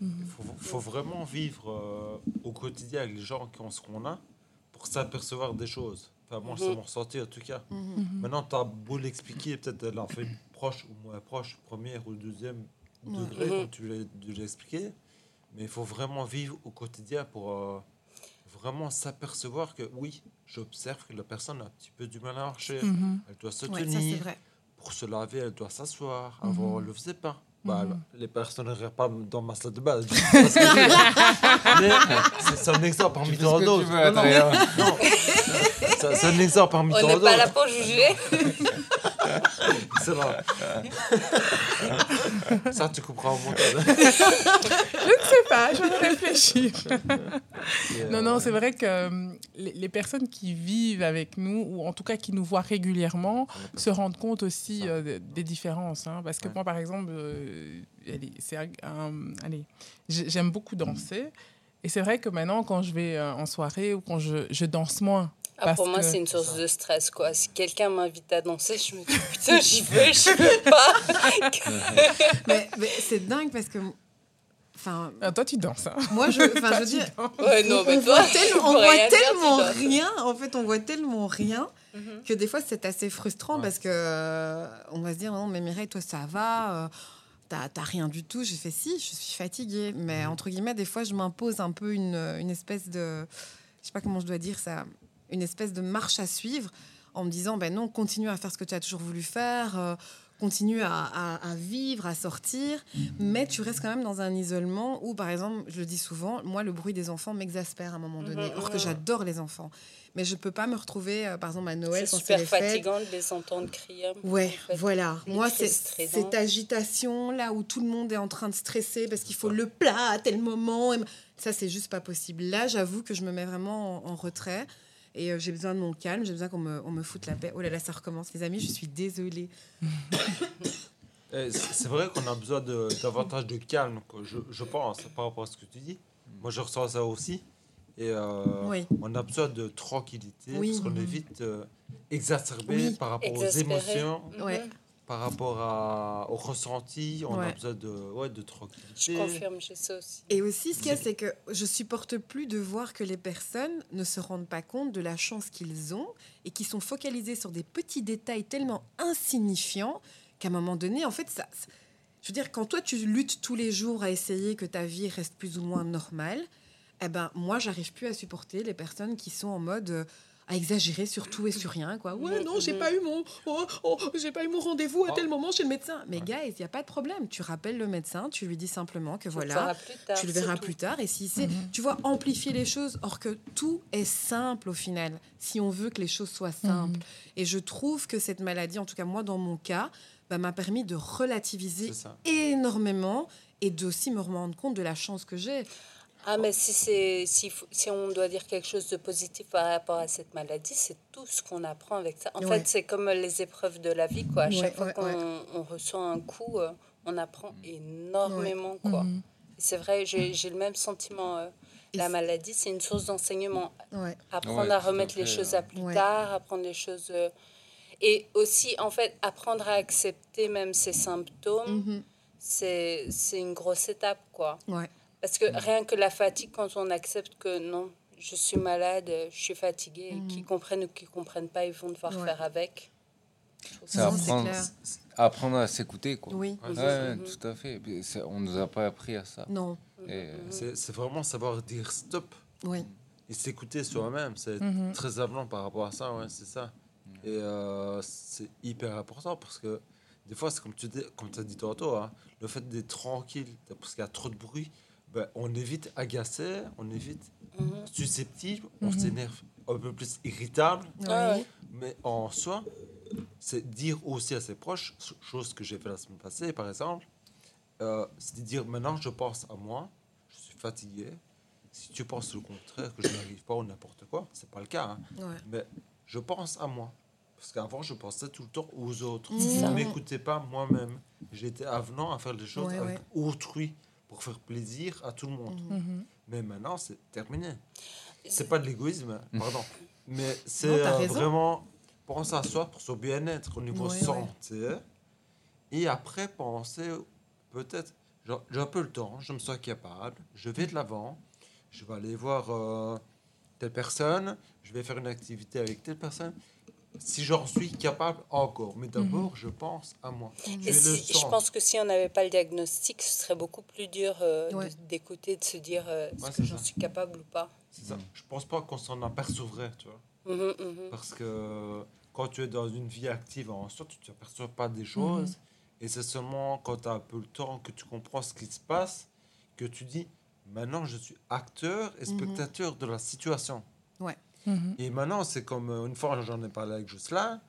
Il faut, faut vraiment vivre euh, au quotidien avec les gens qui ont ce qu'on a pour s'apercevoir des choses. Enfin, moi, c'est Mhm. mon ressenti en tout cas. Mhm. Maintenant, tu as beau l'expliquer, peut-être elle fait proche ou moins proche, première ou deuxième degré, Mhm. comme tu l'as déjà expliqué. Mais il faut vraiment vivre au quotidien pour euh, vraiment s'apercevoir que oui, j'observe que la personne a un petit peu du mal à marcher. Mhm. Elle doit se Ouais, ça, tenir. c'est vrai. Pour se laver, elle doit s'asseoir. Mhm. Avant, elle le faisait pas. Bah, Mhm. Les personnes ne pas dans ma salle de base. je sais [laughs] pas ce que je veux dire. Mais c'est- c'est un exemple parmi tant d'autres. Tu veux, Non, non, mais- Adrien. non. C'est c'est un exemple parmi On tant n'est pas là d'autres. pour juger. [laughs] C'est vrai. Ça, tu comprends au montage. [laughs] Je sais pas, je vais réfléchir. Non, non, c'est vrai que euh, les, les personnes qui vivent avec nous, ou en tout cas qui nous voient régulièrement, se rendent compte aussi euh, de- des différences. hein. parce que Ouais. moi, par exemple, euh, c'est allez, j'aime beaucoup danser. Et c'est vrai que maintenant, quand je vais euh, en soirée ou quand je, je danse moins, Ah, pour moi, que- c'est une source de stress, quoi. Si quelqu'un m'invite à danser, je me dis, putain, j'y vais, je veux pas. [laughs] Mais, mais c'est dingue parce que. Enfin, Ah, toi, tu danses. hein. moi, je, enfin, je [laughs] veux dire. Ouais, non, mais on toi, voit, tellement- on voit rien dire, tu tellement danses. rien. En fait, on voit tellement rien Mhm. que des fois, c'est assez frustrant Ouais. parce que euh, on va se dire non, mais Mireille, toi, ça va. euh, T'as t'as rien du tout. J'ai fait si, je suis fatiguée. Mais entre guillemets, des fois, je m'impose un peu une, une espèce de. Je sais pas comment je dois dire ça. Une espèce de marche à suivre en me disant ben non, continue à faire ce que tu as toujours voulu faire. euh, continue à, à- à vivre, à sortir, mais tu restes quand même dans un isolement où, par exemple, je le dis souvent, moi, le bruit des enfants m'exaspère à un moment donné, Mhm, or que mhm. j'adore les enfants. Mais je peux pas me retrouver, euh, par exemple, à Noël, C'est super fatigant de les entendre crier. Ouais, en fait. voilà. Les Moi, c'est cette agitation là où tout le monde est en train de stresser parce qu'il faut le plat à tel moment. et Ça, c'est juste pas possible. Là, j'avoue que je me mets vraiment en, en retrait et euh, j'ai besoin de mon calme. J'ai besoin qu'on me, on me foute la paix. Oh là là, ça recommence, les amis. Je suis désolée. [coughs] C- C'est vrai qu'on a besoin de- davantage de calme, quoi. Je, je pense, par rapport à ce que tu dis. Moi, je ressens ça aussi. Et euh, Oui. on a besoin de tranquillité Oui. parce qu'on est Mhm. vite euh, exacerbé Oui. par rapport Exaspéré. aux émotions, Mhm. Ouais. Par rapport à, au ressenti. On a besoin de, ouais, de Je tranquillité. confirme, j'ai ça aussi. Et aussi, ce qu'il y a, c'est que je supporte plus de voir que les personnes ne se rendent pas compte de la chance qu'ils ont et qui sont focalisées sur des petits détails tellement insignifiants qu'à un moment donné, en fait, ça. Je veux dire, quand toi, tu luttes tous les jours à essayer que ta vie reste plus ou moins normale, eh ben, moi, j'arrive plus à supporter les personnes qui sont en mode. euh, à exagérer sur tout et sur rien, quoi. Ouais, Mhm, non, j'ai mhm. pas eu mon, oh, oh, j'ai pas eu mon rendez-vous à tel moment chez le médecin. Mais guys, il y a pas de problème. Tu rappelles le médecin, tu lui dis simplement que Tu le voilà, tard, tu le verras plus tard. Et si c'est, Mhm. tu vois, amplifier les choses, or que tout est simple au final, si on veut que les choses soient simples. Et je trouve que cette maladie, en tout cas moi dans mon cas, bah, m'a permis de relativiser énormément et d'aussi me rendre compte de la chance que j'ai. Ah, mais si, c'est, si, si on doit dire quelque chose de positif par rapport à cette maladie, c'est tout ce qu'on apprend avec ça. En Ouais. fait, c'est comme les épreuves de la vie, quoi. À Ouais, chaque fois ouais, qu'on ouais. on reçoit un coup, euh, on apprend énormément, quoi. Mhm. C'est vrai, j'ai, j'ai le même sentiment. euh, la maladie, c'est une source d'enseignement. Ouais. Apprendre Ouais, à remettre les choses ouais. à plus Ouais. tard, apprendre les choses... euh, et aussi, en fait, apprendre à accepter même ses symptômes, c'est, c'est une grosse étape, quoi. Parce que rien que la fatigue, quand on accepte que non, je suis malade, je suis fatiguée, Mhm. qu'ils comprennent ou qu'ils comprennent pas, ils vont devoir Ouais. faire avec. C'est apprendre, apprendre à s'écouter, quoi. Oui. Ouais, Ouais, tout à fait. On nous a pas appris à ça. Non. Et, Mhm. C'est vraiment savoir dire stop Oui. et s'écouter soi-même. C'est Mhm. très important par rapport à ça, ouais, c'est ça. Et euh, c'est hyper important parce que des fois, c'est comme tu dis, comme as dit tantôt, hein, le fait d'être tranquille, parce qu'il y a trop de bruit, ben, on est vite agacé, on est vite Mhm. susceptible, on Mhm. s'énerve un peu plus irritable, Ah Oui. mais en soi, c'est dire aussi à ses proches, chose que j'ai fait la semaine passée par exemple, euh, c'est dire maintenant je pense à moi, je suis fatigué. Si tu penses le contraire, que je n'arrive pas ou n'importe quoi, c'est pas le cas. hein. Ouais. Mais je pense à moi. Parce qu'avant, je pensais tout le temps aux autres. Je ne m'écoutais pas moi-même. J'étais avenant à faire des choses Ouais, avec ouais. autrui pour faire plaisir à tout le monde. Mhm. Mhm. Mais maintenant, c'est terminé. C'est pas de l'égoïsme, hein, pardon. Mais c'est Non, euh, vraiment penser à soi pour son bien-être au niveau santé. Et après, penser peut-être, j'ai un peu le temps, je me sens capable, je vais de l'avant, je vais aller voir euh, telle personne, je vais faire une activité avec telle personne. Si j'en suis capable encore, mais d'abord, je pense à moi. Je Et si- pense que si on n'avait pas le diagnostic, ce serait beaucoup plus dur euh, Ouais. d'écouter, de se dire euh, est-ce Ouais, que j'en suis capable ou pas. C'est ça. Je pense pas qu'on s'en apercevrait, tu vois. Mhm, mhm. Parce que quand tu es dans une vie active en soi, tu ne t'aperçois pas des choses. Et c'est seulement quand tu as un peu le temps que tu comprends ce qui se passe que tu dis maintenant je suis acteur et Mhm. spectateur de la situation. Mhm. Et maintenant, c'est comme euh, une fois j'en ai parlé avec Jocelyn,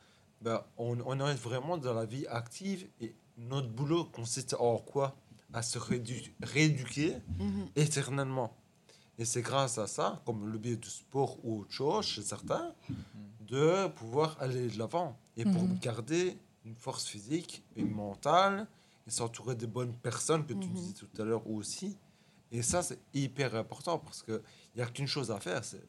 ben, on, on est vraiment dans la vie active et notre boulot consiste en quoi? À se réédu- rééduquer Mhm. éternellement. Et c'est grâce à ça, comme le biais du sport ou autre chose chez certains, de pouvoir aller de l'avant. Et pour Mhm. garder une force physique et mentale, et s'entourer de bonnes personnes, que tu Mhm. disais tout à l'heure aussi. Et ça, c'est hyper important parce qu'il n'y a qu'une chose à faire, c'est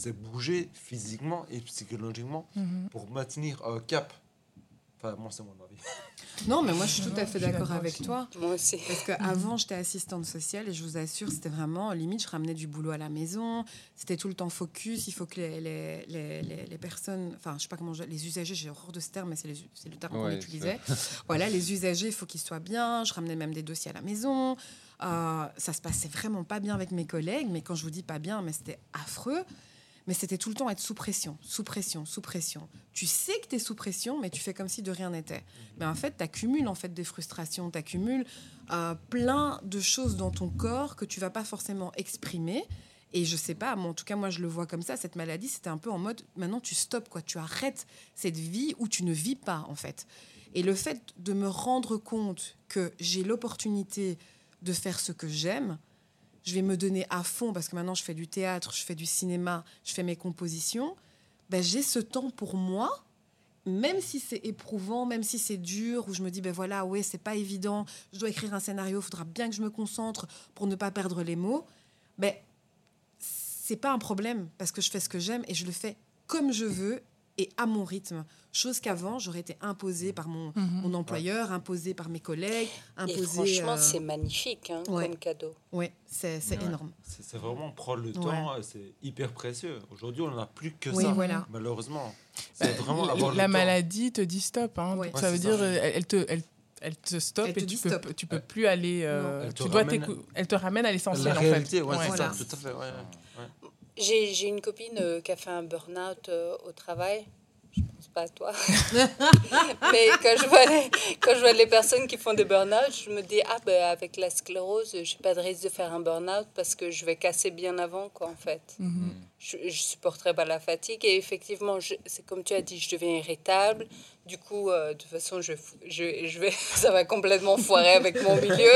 c'est bouger physiquement et psychologiquement Mhm. pour maintenir un cap. Enfin, moi, c'est mon avis. [laughs] Non, mais moi, je suis tout à fait d'accord avec aussi. toi. Moi aussi. Parce qu'avant, j'étais assistante sociale et je vous assure, c'était vraiment limite, je ramenais du boulot à la maison. C'était tout le temps focus. Il faut que les, les, les, les- les personnes, enfin, je sais pas comment, je- les usagers, j'ai horreur de ce terme, mais c'est le terme qu'on utilisait. [laughs] voilà, les usagers, il faut qu'ils soient bien. Je ramenais même des dossiers à la maison. Euh, ça se passait vraiment pas bien avec mes collègues, mais quand je vous dis pas bien, mais c'était affreux. Mais c'était tout le temps être sous pression, sous pression, sous pression. Tu sais que tu es sous pression, mais tu fais comme si de rien n'était. Mais en fait, tu accumules en fait, des frustrations, tu accumules euh, plein de choses dans ton corps que tu vas pas forcément exprimer. Et je sais pas, moi, en tout cas, moi, je le vois comme ça. Cette maladie, c'était un peu en mode maintenant, tu stops, quoi. Tu arrêtes cette vie où tu ne vis pas, en fait. Et le fait de me rendre compte que j'ai l'opportunité de faire ce que j'aime, je vais me donner à fond parce que maintenant je fais du théâtre, je fais du cinéma, je fais mes compositions. Ben, j'ai ce temps pour moi, même si c'est éprouvant, même si c'est dur, où je me dis ben voilà, ouais, c'est pas évident, je dois écrire un scénario, faudra bien que je me concentre pour ne pas perdre les mots. Ben c'est pas un problème parce que je fais ce que j'aime et je le fais comme je veux et à mon rythme. Chose qu'avant, j'aurais été imposée par mon, Mhm. mon employeur, imposée par mes collègues, Et imposée. franchement, euh, c'est magnifique hein, ouais. comme cadeau. Ouais, c'est c'est Ouais. énorme. C'est vraiment prendre le Ouais. temps, et c'est hyper précieux. Aujourd'hui, on n'a plus que Oui, ça, voilà. malheureusement. Bah, la- le temps. maladie te dit stop. Hein. Ouais. Ça Ouais, veut dire ça. euh, elle, elle te, elle, elle te stoppe Elle te et tu peux, stop. tu peux plus aller. euh, Elle te tu dois ramène- elle te ramène à l'essentiel La en réalité, fait. ouais, c'est Voilà. ça, tout à fait. ouais, ouais. J'ai j'ai une copine euh, qui a fait un burn-out euh, au travail. Je pense pas à toi. [laughs] Mais quand je, vois les, quand je vois les personnes qui font des burn-out, je me dis, ah ben avec la sclérose, je n'ai pas de risque de faire un burn-out parce que je vais casser bien avant, quoi, en fait. Mhm. Je ne supporterai pas la fatigue. Et effectivement, c'est comme tu as dit, je deviens irritable. Du coup, euh, de toute façon, je, je, je vais, [laughs] ça va complètement foirer avec mon milieu.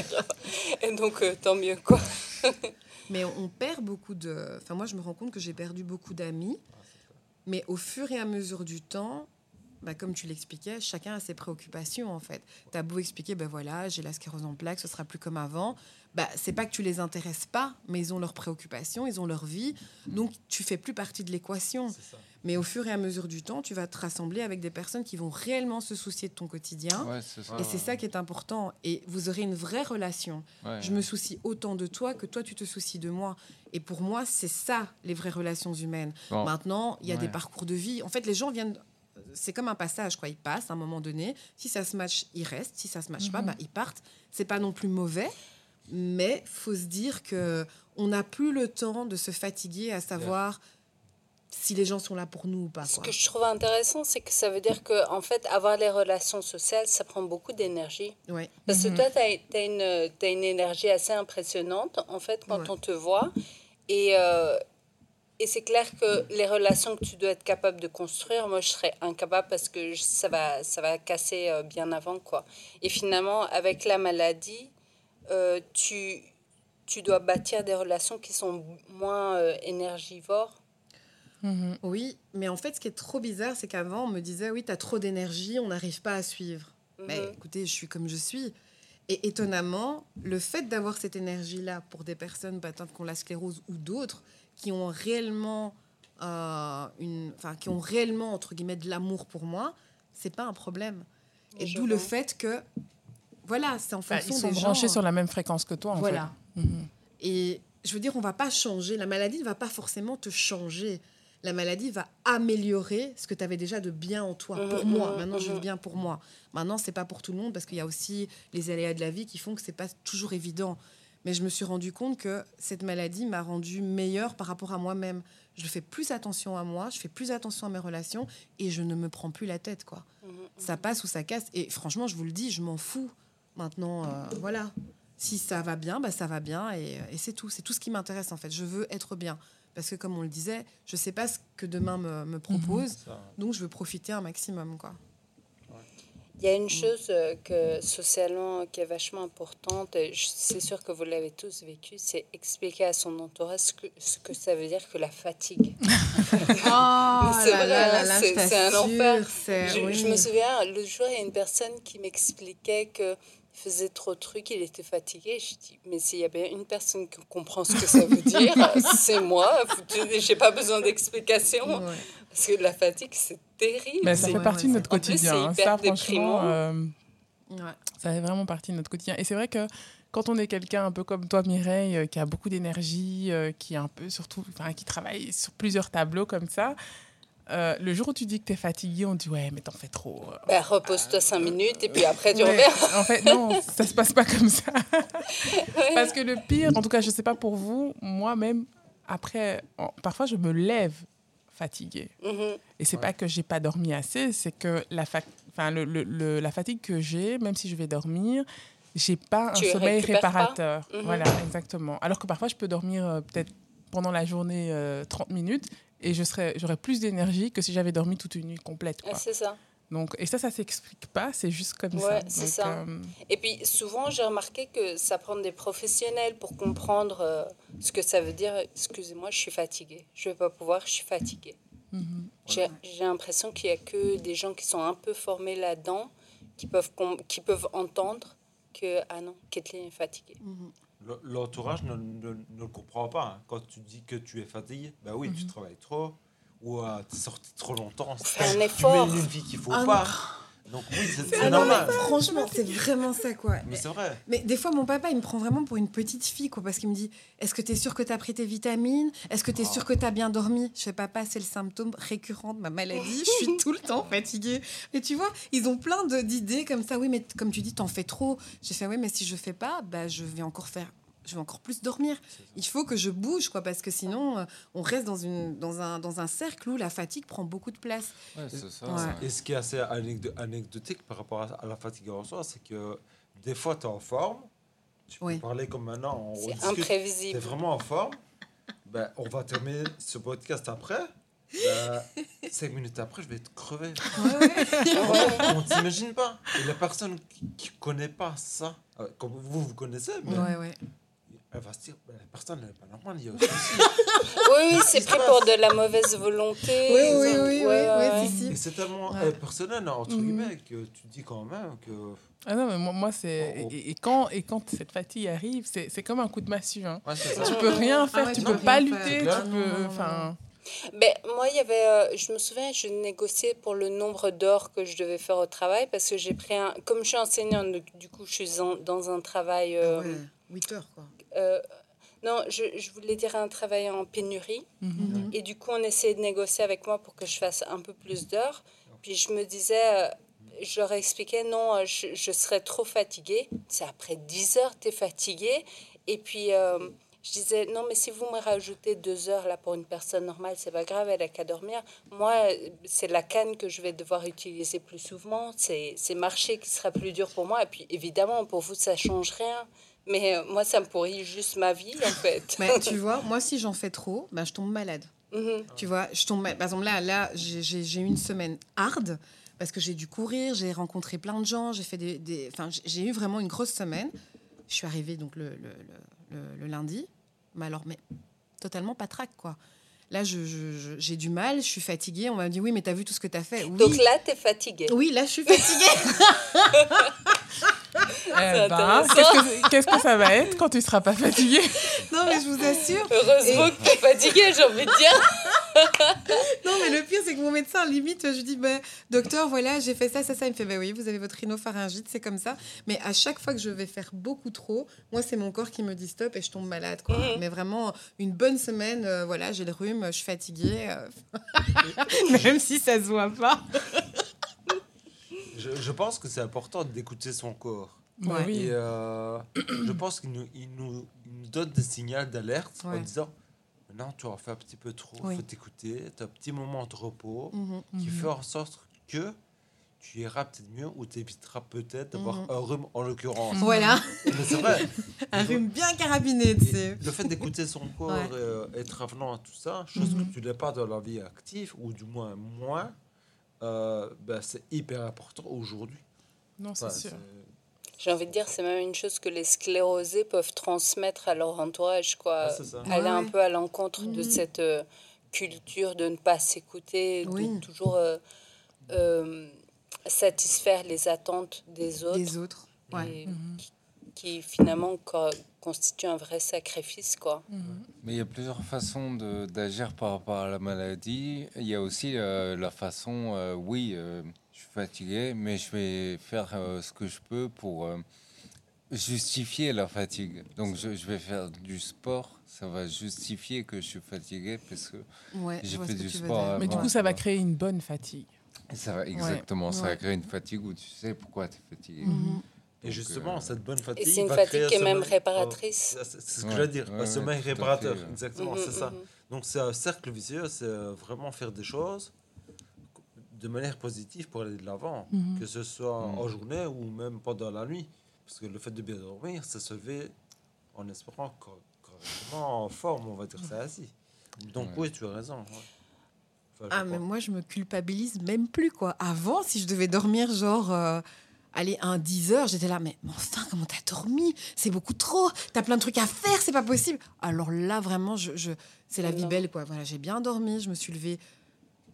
[laughs] Et donc, euh, tant mieux, quoi. Mais on perd beaucoup de. Enfin, moi, je me rends compte que j'ai perdu beaucoup d'amis. Mais au fur et à mesure du temps, bah, comme tu l'expliquais, chacun a ses préoccupations, en fait. Tu as beau expliquer, ben voilà, j'ai la sclérose en plaques, ce sera plus comme avant. Bah, c'est pas que tu les intéresses pas, mais ils ont leurs préoccupations, ils ont leur vie. Donc, tu fais plus partie de l'équation. Mais au fur et à mesure du temps, tu vas te rassembler avec des personnes qui vont réellement se soucier de ton quotidien. Ouais, c'est ça. Et c'est ça qui est important. Et vous aurez une vraie relation. Ouais. Je me soucie autant de toi que toi, tu te soucies de moi. Et pour moi, c'est ça, les vraies relations humaines. Bon. Maintenant, il y a Ouais. des parcours de vie. En fait, les gens viennent. C'est comme un passage, quoi. Ils passent à un moment donné. Si ça se match, ils restent. Si ça se match pas, Mhm. bah, ils partent. C'est pas non plus mauvais, mais faut se dire que on n'a plus le temps de se fatiguer à savoir si les gens sont là pour nous ou pas. Ce que je trouve intéressant, c'est que ça veut dire que, en fait, avoir les relations sociales, ça prend beaucoup d'énergie. Ouais. Parce que Mhm. toi, tu as, une, t'as une énergie assez impressionnante, en fait, quand Ouais. on te voit. Et, euh, et c'est clair que les relations que tu dois être capable de construire, moi, je serais incapable parce que je- ça va, ça va casser euh, bien avant, quoi. Et finalement, avec la maladie, euh, tu, tu dois bâtir des relations qui sont moins euh, énergivores. Mhm. Oui, mais en fait, ce qui est trop bizarre, c'est qu'avant, on me disait oui, tu as trop d'énergie, on n'arrive pas à suivre. Mais Mhm. écoutez, je suis comme je suis. Et étonnamment, le fait d'avoir cette énergie-là pour des personnes atteintes qui ont la sclérose ou d'autres qui ont réellement, euh, une, enfin, qui ont réellement entre guillemets de l'amour pour moi, c'est pas un problème. Et d'où le fait que, voilà, c'est en Bah, fonction ils sont des branchés gens. sur la même fréquence que toi, en voilà. fait. Mhm. Et je veux dire, on va pas changer. La maladie ne va pas forcément te changer. La maladie va améliorer ce que tu avais déjà de bien en toi. Mhm, Pour moi, mhm, maintenant, je vis bien pour moi. Maintenant, c'est pas pour tout le monde parce qu'il y a aussi les aléas de la vie qui font que c'est pas toujours évident. Mais je me suis rendu compte que cette maladie m'a rendue meilleure par rapport à moi-même. Je fais plus attention à moi, je fais plus attention à mes relations et je ne me prends plus la tête, quoi. Ça passe ou ça casse. Et franchement, je vous le dis, je m'en fous. Maintenant, euh, voilà. Si ça va bien, bah, ça va bien et, et c'est tout. C'est tout ce qui m'intéresse en fait. Je veux être bien. Parce que comme on le disait, je ne sais pas ce que demain me, me propose. Donc je veux profiter un maximum. Quoi. Il y a une chose euh, que socialement qui est vachement importante, et c'est sûr que vous l'avez tous vécu, c'est expliquer à son entourage ce que, ce que ça veut dire que la fatigue. Oh [laughs] c'est vrai, hein, c'est- un enfer. Je, oui. je me souviens, le jour, il y a une personne qui m'expliquait que faisait trop de trucs, il était fatigué. Je dis, mais s'il y a bien une personne qui comprend ce que ça veut dire, [laughs] c'est moi. Je n'ai pas besoin d'explication. Ouais. Parce que la fatigue, c'est terrible. Mais ça fait Ouais, partie ouais, de notre plus, quotidien. hein. hyper Ça, franchement, déprimant. euh, Ouais. ça fait vraiment partie de notre quotidien. Et c'est vrai que quand on est quelqu'un un peu comme toi, Mireille, euh, qui a beaucoup d'énergie, euh, qui est un peu surtout, enfin, qui travaille sur plusieurs tableaux comme ça, euh, le jour où tu dis que tu es fatigué, on dit ouais, mais t'en fais trop. Ben, repose-toi cinq minutes et puis après tu Ouais, reviens. en fait, non, ça se passe pas comme ça. [laughs] Parce que le pire, en tout cas, je sais pas pour vous, moi-même, après, en- parfois, je me lève fatiguée. Mhm. Et c'est pas que j'ai pas dormi assez, c'est que la, fa- enfin, le, le- le- la fatigue que j'ai, même si je vais dormir, j'ai pas Tu un sommeil réparateur. Mhm. Voilà, exactement. Alors que parfois, je peux dormir euh, peut-être pendant la journée euh, 30 minutes et je serais, j'aurais plus d'énergie que si j'avais dormi toute une nuit complète. Quoi. C'est ça. Donc, et ça, ça s'explique pas, c'est juste comme ça. Ouais, c'est Donc, ça. euh, Et puis souvent, j'ai remarqué que ça prend des professionnels pour comprendre euh, ce que ça veut dire. Excusez-moi, je suis fatiguée. Je vais pas pouvoir, je suis fatiguée. mhm. J'ai j'ai l'impression qu'il y a que des gens qui sont un peu formés là-dedans qui peuvent, com- qui peuvent entendre que, ah non, Kathleen est fatiguée. Mhm. Le- L'entourage ne, ne, ne le comprend pas. hein. Quand tu dis que tu es fatigué, bah oui, tu Mhm. travailles trop ou tu es sorti trop longtemps. Fais un Tu mets effort. une vie qu'il faut Ah pas. Donc oui, c'est mais normal. franchement, c'est vraiment ça, quoi. Mais c'est vrai. Mais des fois, mon papa, il me prend vraiment pour une petite fille, quoi, parce qu'il me dit Est-ce que tu es sûr que tu as pris tes vitamines? Est-ce que tu es Oh. sûr que tu as bien dormi? Je fais Papa, c'est le symptôme récurrent de ma maladie. Je suis tout le temps fatiguée. Et tu vois, ils ont plein de- d'idées comme ça. Oui, mais comme tu dis, t'en fais trop. J'ai fait Oui, mais si je fais pas, bah, je vais encore faire. Je vais encore plus dormir. Il faut que je bouge, quoi, parce que sinon, euh, on reste dans, une, dans, un, dans un cercle où la fatigue prend beaucoup de place. Ouais, c'est ça. Ouais. Et ce qui est assez anecdo- anecdotique par rapport à, la fatigue en soi, c'est que des fois, tu es en forme. Tu peux Oui. parler comme maintenant, on C'est rediscute. Tu es imprévisible. vraiment en forme. Ben, on va terminer ce podcast après. Ben, cinq minutes après, je vais être crevé. on t'imagine pas. Et la personne qui ne connaît pas ça, euh, comme vous, vous connaissez, mais Ouais, ouais. Elle va se dire la personne n'est pas normale. Il y a. [laughs] Oui, oui, c'est pris pour de la mauvaise volonté. Oui, oui, oui, oui, Ouais, oui, ouais. si, si. Et c'est tellement Ouais. personnel, entre Mhm. guillemets, que tu dis quand même que. Ah non, mais moi, moi c'est. Oh, oh. Et, et quand, et quand cette fatigue arrive, c'est c'est comme un coup de massue. Hein. Tu peux rien faire, ouais, tu peux pas lutter, faire. tu peux. Enfin. Ben, moi, il y avait, euh, je me souviens, je négociais pour le nombre d'heures que je devais faire au travail parce que j'ai pris un. Comme je suis enseignante, du coup, je suis en- dans un travail. euh, Ouais, 8 heures, quoi. Euh, non, je, je voulais dire un travail en pénurie. mhm. Et du coup, on essayait de négocier avec moi pour que je fasse un peu plus d'heures. Puis je me disais, euh, je leur expliquais, non, euh, je, je serais trop fatiguée. C'est après 10 heures, tu es fatiguée. Et puis, euh, je disais, non, mais si vous me rajoutez deux heures là pour une personne normale, c'est pas grave, elle a qu'à dormir. Moi, c'est la canne que je vais devoir utiliser plus souvent. C'est c'est marcher qui sera plus dur pour moi. Et puis, évidemment, pour vous, ça change rien. Mais euh, moi, ça me pourrit juste ma vie, en fait. [laughs] Mais tu vois, moi, si j'en fais trop, ben, je tombe malade. Mhm. Tu vois, je tombe. Par exemple, là, là j'ai- eu une semaine hard parce que j'ai dû courir, j'ai rencontré plein de gens, j'ai fait des. des- Enfin, j'ai- eu vraiment une grosse semaine. Je suis arrivée donc le, le, le- le- le lundi, mais alors, mais totalement patraque, quoi. Là, je- je- je- j'ai du mal, je suis fatiguée. On m'a dit oui, mais t'as vu tout ce que t'as fait. Oui. Donc là, tu es fatiguée. oui, là, je suis fatiguée. [laughs] Eh ben, qu'est-ce que- que ça va être quand tu seras pas fatigué non, mais je vous assure. Heureusement que tu es fatiguée, j'ai envie de dire. [laughs] Non, mais le pire, c'est que mon médecin, limite, je lui dis, bah, docteur, voilà, j'ai fait ça, ça, ça. Il me fait, bah oui, vous avez votre rhinopharyngite, c'est comme ça. Mais à chaque fois que je vais faire beaucoup trop, moi, c'est mon corps qui me dit stop et je tombe malade. Quoi. Mhm. Mais vraiment, une bonne semaine, euh, voilà, j'ai le rhume, je suis fatiguée. euh, [laughs] [laughs] Même si ça se voit pas. Je, je pense que c'est important d'écouter son corps. Bah Ouais. oui. Et euh, je pense qu'il nous, il nous, il nous donne des signaux d'alerte en disant Maintenant, tu en fais un petit peu trop, il Oui. faut t'écouter, tu as un petit moment de repos Mhm. qui Mhm. fait en sorte que tu iras peut-être mieux ou tu éviteras peut-être d'avoir Mhm. un rhume en l'occurrence. [laughs] Voilà, Mais c'est vrai. [laughs] un rhume bien carabiné, tu sais. Le fait d'écouter son [laughs] corps Ouais. et euh, être avenant à tout ça, chose Mhm. que tu n'es pas dans la vie active, ou du moins moins, euh, ben, c'est hyper important aujourd'hui. Non, c'est Enfin, sûr. c'est- J'ai envie de dire, c'est même une chose que les sclérosés peuvent transmettre à leur entourage, quoi. Ah, ça. Aller Ouais, un peu à l'encontre de Mhm. cette euh, culture de ne pas s'écouter, Oui. de toujours euh, euh, satisfaire les attentes des autres. Ouais. Mhm. qui finalement co- constituent un vrai sacrifice, quoi. Mhm. Mais il y a plusieurs façons d'agir par rapport à la maladie. Il y a aussi euh, la façon, euh, oui, euh, je suis fatigué, mais je vais faire euh, ce que je peux pour euh, justifier la fatigue. Donc je, je vais faire du sport, ça va justifier que je suis fatigué parce que Ouais, J'ai fait du sport avant. Mais du coup, ça va créer une bonne fatigue. Ça va exactement, ça va créer une fatigue où tu sais pourquoi tu es fatigué. Mhm. Et Donc, justement, euh, cette bonne fatigue. Et c'est une va fatigue qui est même réparatrice. Oh, c'est c'est ce que Ouais, je veux dire, ouais, un ouais, sommeil réparateur. fait. Exactement, Mhm, c'est ça. mhm. Donc c'est un cercle vicieux, c'est euh, vraiment faire des choses de manière positive pour aller de l'avant, que ce soit en journée ou même pendant la nuit. Parce que le fait de bien dormir, c'est se lever en espérant cor- correctement en forme, on va dire ça ainsi. Donc Ouais. oui, tu as raison. Ah, mais moi, je me culpabilise même plus, quoi. Avant, si je devais dormir, genre, euh, aller un 10 heures, j'étais là, mais, mais enfin, comment t'as dormi? C'est beaucoup trop. T'as plein de trucs à faire, c'est pas possible. Alors là, vraiment, je, je- c'est la vie belle, quoi. Voilà, j'ai bien dormi, je me suis levée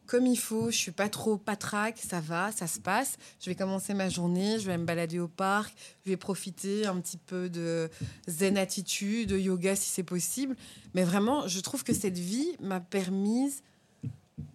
comme il faut, je suis pas trop patraque, ça va, ça se passe. Je vais commencer ma journée, je vais me balader au parc, je vais profiter un petit peu de zen attitude, de yoga si c'est possible. Mais vraiment, je trouve que cette vie m'a permise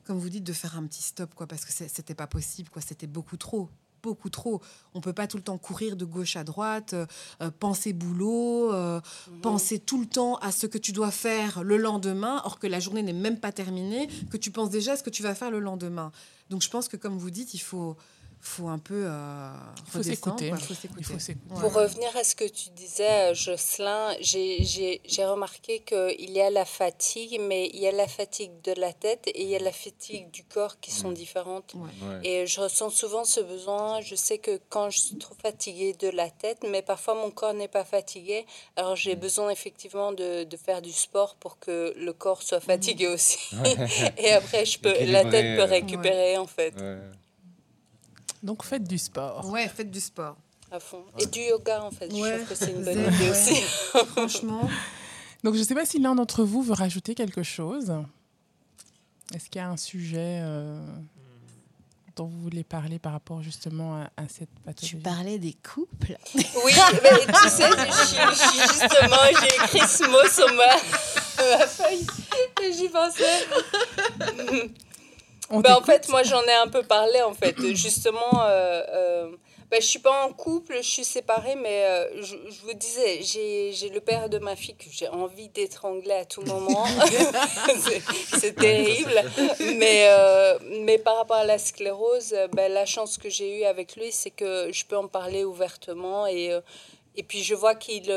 comme vous dites, de faire un petit stop, quoi, parce que c'était pas possible, quoi. C'était beaucoup trop, beaucoup trop. On peut pas tout le temps courir de gauche à droite, euh, euh, penser boulot, euh, Mhm. penser tout le temps à ce que tu dois faire le lendemain, or que la journée n'est même pas terminée, que tu penses déjà à ce que tu vas faire le lendemain. Donc je pense que, comme vous dites, il faut faut un peu euh, faut s'écouter. Ouais. Pour revenir à ce que tu disais, euh, Jocelyn, j'ai- j'ai j'ai remarqué qu'il y a la fatigue, mais il y a la fatigue de la tête et il y a la fatigue du corps qui sont différentes. Ouais. Ouais. Et je ressens souvent ce besoin. Je sais que quand je suis trop fatiguée de la tête, mais parfois mon corps n'est pas fatigué, alors j'ai besoin effectivement de, de faire du sport pour que le corps soit fatigué aussi. [laughs] Et après, je [laughs] peux, la tête peut euh, récupérer en fait, Ouais. Donc faites du sport. Ouais, faites du sport. à fond. Et du yoga en fait. Ouais. Je trouve que c'est une bonne idée ouais. aussi. Franchement, [laughs] Donc je ne sais pas si l'un d'entre vous veut rajouter quelque chose. Est-ce qu'il y a un sujet euh, dont vous voulez parler par rapport justement à, à cette tu pathologie parlais des couples? Oui, mais tu sais, je, suis- je justement, j'ai écrit ce mot sur ma, [laughs] ma feuille et j'y pensais. On Ben, en fait, moi, j'en ai un peu parlé, en fait. [clears throat] Justement, euh, euh, ben, je suis pas en couple, je suis séparée, mais euh, je, je vous disais, j'ai le père de ma fille que j'ai envie d'étrangler à tout moment. [laughs] [laughs] C'est- terrible. Mais, euh, mais par rapport à la sclérose, ben, la chance que j'ai eue avec lui, c'est que je peux en parler ouvertement. Et, et puis, je vois qu'il...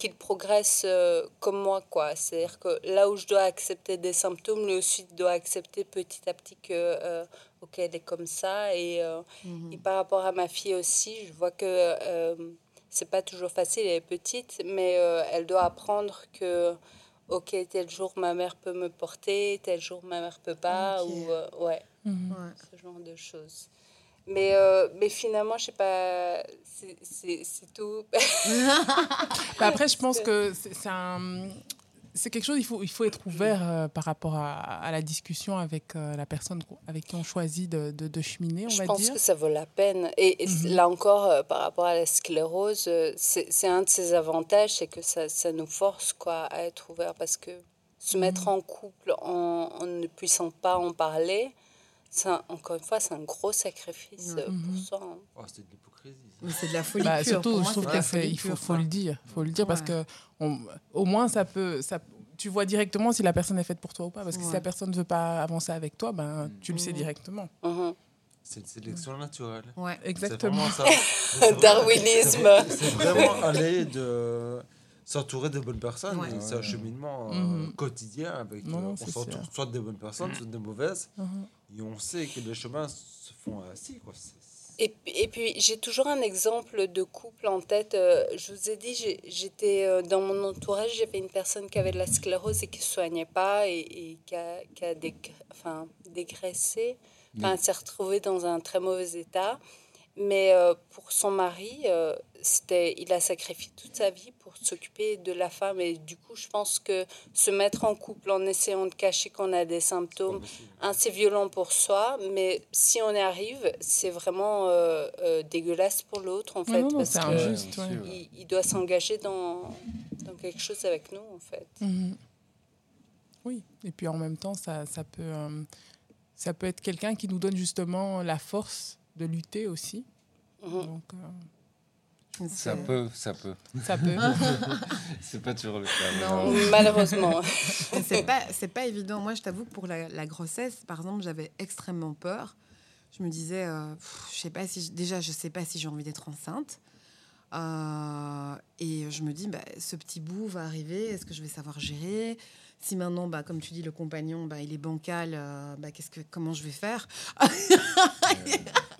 qu'il progresse euh, comme moi, quoi. C'est-à-dire que là où je dois accepter des symptômes, lui aussi doit accepter petit à petit que, euh, ok, elle est comme ça. Et, euh, et par rapport à ma fille aussi, je vois que euh, c'est pas toujours facile, elle est petite, mais euh, elle doit apprendre que, ok, tel jour ma mère peut me porter, tel jour ma mère peut pas, ou euh, ouais, Mhm. Ouais. ce genre de choses. Mais, euh, mais finalement, je sais pas, c'est- tout. [laughs] Bah, après, je pense que c'est c'est un- c'est quelque chose, il faut, il faut être ouvert euh, par rapport à, à la discussion avec euh, la personne avec qui on choisit de, de, de cheminer, on Je va pense dire. que ça vaut la peine. Et, et Mhm. là encore, euh, par rapport à la sclérose, c'est un de ses avantages, c'est que ça, ça nous force quoi, à être ouvert. Parce que se Mhm. mettre en couple en, en ne puissant pas en parler, un- encore une fois, c'est un gros sacrifice euh, Mhm. pour soi. hein. Oh, c'est de l'hypocrisie. ça. C'est de la folie Bah, surtout, moi, je trouve qu'il faut, le dire. faut le dire parce que on- au moins, ça peut, ça, tu vois directement si la personne est faite pour toi ou pas. Parce que si la personne ne veut pas avancer avec toi, ben, Mm. tu le sais Mhm. directement. Mhm. C'est une sélection naturelle. Ouais. Exactement. ça. [laughs] Darwinisme. C'est vraiment aller de s'entourer de bonnes personnes. Ouais. C'est un cheminement euh, Mhm. quotidien avec. Non, euh, on s'entoure soit de bonnes personnes, soit de mauvaises. Mhm. Et on sait que les chemins se font ainsi. Quoi. Et, et puis, j'ai toujours un exemple de couple en tête. Euh, je vous ai dit, j'étais dans mon entourage, j'avais une personne qui avait de la sclérose et qui ne se soignait pas et, et qui a, qui a dég- enfin, dégraissé. Enfin, s'est retrouvée dans un très mauvais état. Mais euh, pour son mari, euh, c'était, il a sacrifié toute sa vie pour s'occuper de la femme. Et du coup, je pense que se mettre en couple en essayant de cacher qu'on a des symptômes, un, c'est violent pour soi, mais si on y arrive, c'est vraiment euh, euh, dégueulasse pour l'autre, en fait, non, non, parce injuste. ouais. il, il doit s'engager dans, dans quelque chose avec nous, en fait. Mhm. Oui, et puis en même temps, ça, ça, peut, euh, ça peut être quelqu'un qui nous donne justement la force de lutter aussi. Mhm. Donc, euh, Ça peut, ça peut. ça peut. [laughs] C'est pas toujours le cas. Non. Malheureusement. [laughs] C'est pas c'est pas évident. Moi, je t'avoue que pour la, la grossesse, par exemple, j'avais extrêmement peur. Je me disais, euh, pff, je sais pas si déjà, je sais pas si j'ai envie d'être enceinte. Euh, et je me dis, bah, ce petit bout va arriver. Est-ce que je vais savoir gérer? Si maintenant, bah, comme tu dis, le compagnon, bah, il est bancal, euh, bah, qu'est-ce que comment je vais faire. [laughs]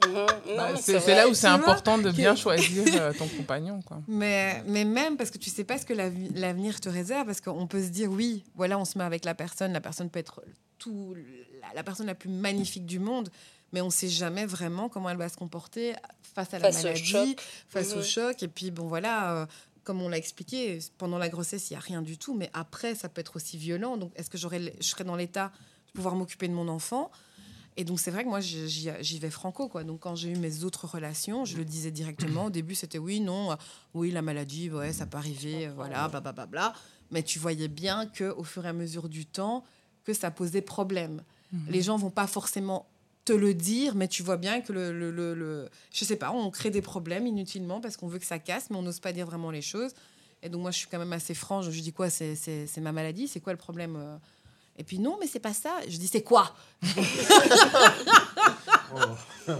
Non, Bah, c'est là où c'est important de bien choisir euh, [laughs] ton compagnon. Quoi. Mais, mais même parce que tu sais pas ce que l'avenir te réserve, parce qu'on peut se dire oui, voilà, on se met avec la personne, la personne peut être tout, la, la personne la plus magnifique du monde, mais on sait jamais vraiment comment elle va se comporter face à la Face maladie, face au Mhm. choc. Et puis bon voilà, euh, comme on l'a expliqué, pendant la grossesse il y a rien du tout, mais après ça peut être aussi violent. Donc est-ce que j'aurais, je serais dans l'état de pouvoir m'occuper de mon enfant? Et donc c'est vrai que moi j'y vais franco quoi. Donc quand j'ai eu mes autres relations, je le disais directement. Au début c'était oui non, oui la maladie ouais ça peut arriver, euh, voilà bla bla bla bla. Mais tu voyais bien que au fur et à mesure du temps que ça posait problème. Les gens vont pas forcément te le dire, mais tu vois bien que le, le, le, le- je sais pas, on crée des problèmes inutilement parce qu'on veut que ça casse, mais on n'ose pas dire vraiment les choses. Et donc moi je suis quand même assez franche. Je dis quoi, c'est c'est- c'est ma maladie, c'est quoi le problème euh Et puis non, mais c'est pas ça. Je dis c'est quoi Oh. [laughs]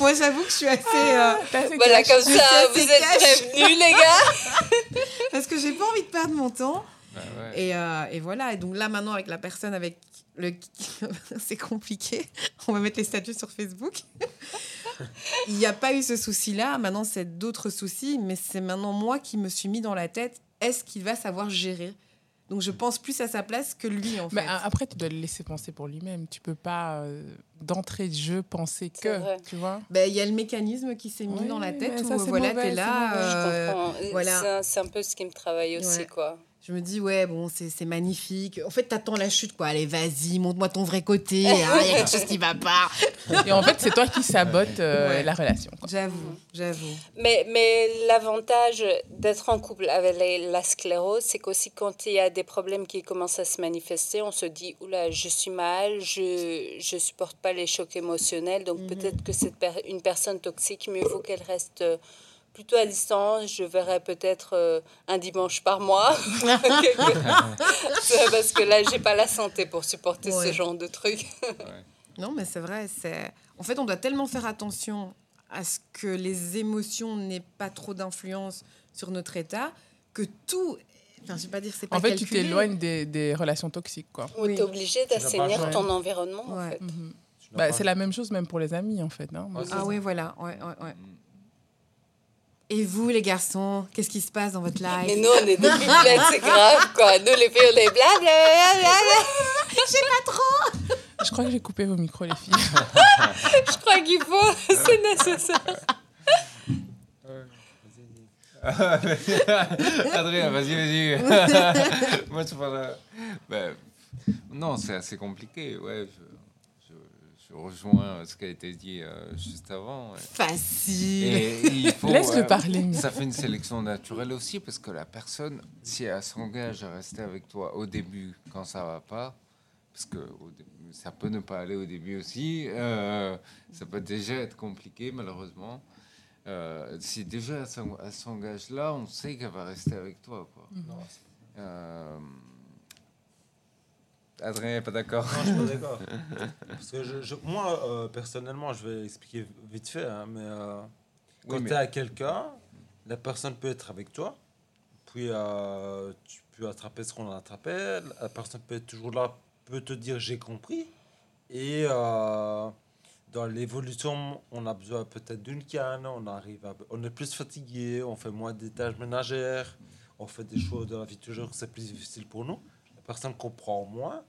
Moi, j'avoue que je suis assez. euh, Voilà, comme ça, vous êtes prévenus, les gars. [laughs] parce que j'ai pas envie de perdre mon temps. Bah ouais. Et, euh, et voilà. Et donc là, maintenant, avec la personne avec le. [laughs] c'est compliqué. On va mettre les statuts sur Facebook. [laughs] Il n'y a pas eu ce souci-là. Maintenant, c'est d'autres soucis. Mais c'est maintenant moi qui me suis mis dans la tête est-ce qu'il va savoir gérer? Donc, je pense plus à sa place que lui, en fait. Mais après, tu dois le laisser penser pour lui-même. Tu peux pas, euh, d'entrée de jeu, penser que. vrai. Tu vois? Ben, Il y a le mécanisme qui s'est mis Oui, dans la tête où ça, voilà, t'es c'est là. euh, comprends. voilà. C'est un- peu ce qui me travaille aussi, Ouais. quoi. Je me dis, ouais, bon, c'est c'est magnifique. En fait, t'attends la chute, quoi. Allez, vas-y, montre-moi ton vrai côté. hein, Il y a quelque [laughs] chose qui va pas. Et en fait, c'est toi qui sabotes euh, Ouais. la relation. J'avoue, j'avoue. Mais, mais l'avantage d'être en couple avec les- la sclérose, c'est qu'aussi quand il y a des problèmes qui commencent à se manifester, on se dit, oula, je suis mal, je ne supporte pas les chocs émotionnels, donc Mhm. peut-être que c'est une personne toxique, mieux vaut qu'elle reste euh, plutôt à distance. Je verrai peut-être euh, un dimanche par mois. [laughs] [laughs] Parce que là, j'ai pas la santé pour supporter Ouais. ce genre de trucs. Non, mais c'est vrai. C'est En fait, on doit tellement faire attention à ce que les émotions n'aient pas trop d'influence sur notre état que tout. Enfin, je vais pas dire c'est pas En fait, tu t'éloignes des, des relations toxiques. Quoi. On Oui. est obligé d'assainir ton environnement, en Ouais. fait. Mhm. Bah, c'est la même chose même pour les amis, en fait. hein. Ah oui, voilà. Ouais, ouais, ouais. Mm. Et vous, les garçons, qu'est-ce qui se passe dans votre live Mais nous, on est des pipelettes, c'est grave, quoi. Nous, les filles, on est blablabla. Je crois que j'ai coupé vos micros, les filles. [laughs] Je crois qu'il faut, [laughs] c'est nécessaire. [laughs] Adrien, vas-y, vas-y. Moi, je parle. Ben, non, c'est assez compliqué. Ouais, je, je- je rejoins ce qui a été dit euh, juste avant. Facile. Et il [laughs] faut, Laisse-le euh, parler. Ça fait une sélection naturelle aussi parce que la personne, si elle s'engage à rester avec toi au début quand ça va pas, parce que ça peut ne pas aller au début aussi, euh, ça peut déjà être compliqué malheureusement. Euh, si déjà elle s'en- elle s'engage là, on sait qu'elle va rester avec toi. Quoi. Euh, Adrien n'est pas d'accord. non, je suis pas [laughs] d'accord. Parce que je, je- moi, euh, personnellement, je vais expliquer vite fait, hein, mais euh, quand Oui, mais- tu es à quelqu'un, la personne peut être avec toi, puis euh, tu peux attraper ce qu'on a attrapé, la personne peut être toujours là, peut te dire j'ai compris, et dans l'évolution, on a besoin peut-être d'une canne, on arrive à- on est plus fatigué, on fait moins des tâches ménagères, on fait des choses de la vie toujours, c'est plus difficile pour nous. Personne comprend moins.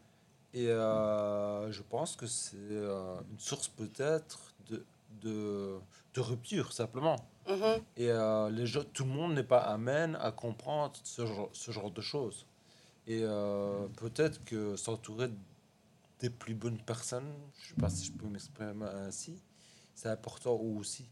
Et euh, je pense que c'est euh, une source peut-être de, de, de rupture, simplement. Mhm. Et euh, les gens, tout le monde n'est pas amène à comprendre ce genre, ce genre de choses. Et peut-être que s'entourer des plus bonnes personnes, je ne sais pas si je peux m'exprimer ainsi, c'est important aussi.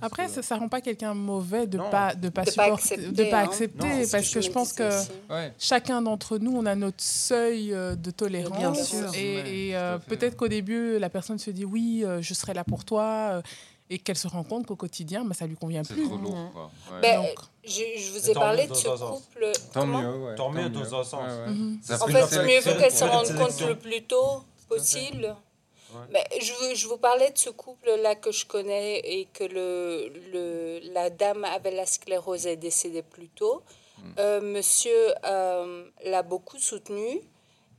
Après, que- ça ne rend pas quelqu'un mauvais de Non. pas de pas De pas accepter, de pas hein. accepter, c'est parce ce que je pense que. Ouais. chacun d'entre nous, on a notre seuil euh, de tolérance. Bien sûr. Et, Ouais, euh, peut-être qu'au début, la personne se dit oui, euh, je serai là pour toi, euh, et qu'elle se rend compte qu'au quotidien, bah, ça lui convient C'est plus. trop lourd. Quoi. Ouais. Ben, Donc, Je, je vous ai tant parlé de ce couple. tant Comment mieux, ouais, Tant mieux dans un sens. Ouais, ouais. Mhm. Ça En fait une mieux qu'elle se rende compte le plus tôt possible. Ouais. Mais je, vous, je vous parlais de ce couple-là que je connais et que le, le, la dame avec la sclérose est décédée plus tôt. Euh, monsieur euh, l'a beaucoup soutenu,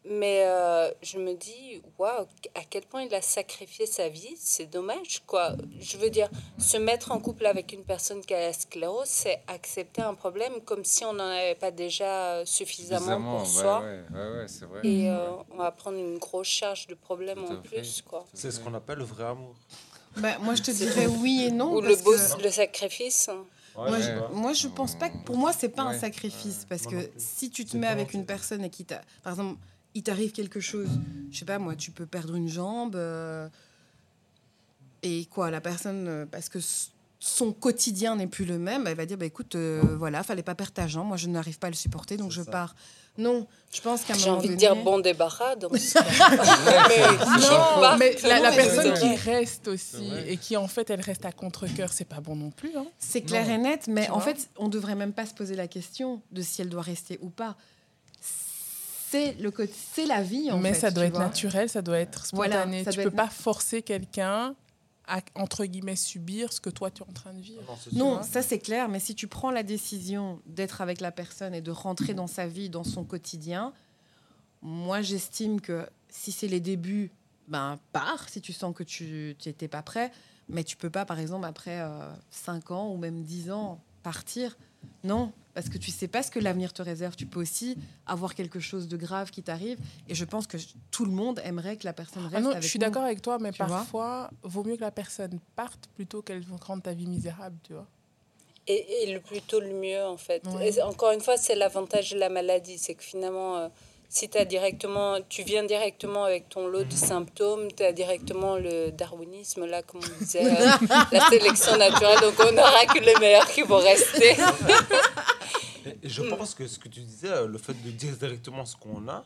mais euh, je me dis, waouh, à quel point il a sacrifié sa vie, c'est dommage, quoi. Je veux dire, se mettre en couple avec une personne qui a la sclérose, c'est accepter un problème comme si on n'en avait pas déjà suffisamment, pour soi. Ouais, ouais, ouais, c'est vrai. Et euh, on va prendre une grosse charge de problèmes en fait. plus, quoi. C'est ce qu'on appelle le vrai amour. Bah, moi, je te dirais oui et non. Ou le, beau, que- le sacrifice. Ouais, Moi, je moi, je pense pas que pour moi, c'est pas un sacrifice parce que si tu te mets avec une personne et qui t'a, par exemple, il t'arrive quelque chose, je sais pas moi, tu peux perdre une jambe euh, et quoi, la personne euh, parce que son quotidien n'est plus le même, elle va dire bah écoute, euh, voilà, fallait pas perdre ta jambe, moi je n'arrive pas à le supporter donc je ça. pars. Non, je pense qu'à un J'ai moment envie de dire bon débarras. Donc [laughs] Non, pas. mais la, personne qui reste aussi et qui en fait elle reste à contre-cœur, c'est pas bon non plus. hein. C'est clair Non. et net, mais Tu en fait, on devrait même pas se poser la question de si elle doit rester ou pas. C'est le côté- c'est la vie en mais fait. ça doit être vois. naturel, ça doit être Voilà, spontané. ça tu peux être- pas forcer quelqu'un à, entre guillemets, subir ce que toi, tu es en train de vivre. Non, ça c'est clair, mais si tu prends la décision d'être avec la personne et de rentrer dans sa vie, dans son quotidien, moi j'estime que si c'est les débuts, ben pars si tu sens que tu n'étais pas prêt, mais tu peux pas par exemple après 5 ans ou même 10 ans partir. Non, parce que tu sais pas ce que l'avenir te réserve. Tu peux aussi avoir quelque chose de grave qui t'arrive et je pense que tout le monde aimerait que la personne reste Ah non, avec je suis d'accord avec toi, mais Tu parfois, vaut mieux que la personne parte plutôt qu'elle rende ta vie misérable, tu vois. Et, et le plus tôt, le mieux, en fait. Ouais. Et encore une fois, c'est l'avantage de la maladie. C'est que finalement, euh, si as directement, tu viens directement avec ton lot de symptômes, tu as directement le darwinisme, là, comme on disait, euh, la sélection naturelle. Donc, on n'aura que les meilleurs qui vont rester. Je pense que ce que tu disais, le fait de dire directement ce qu'on a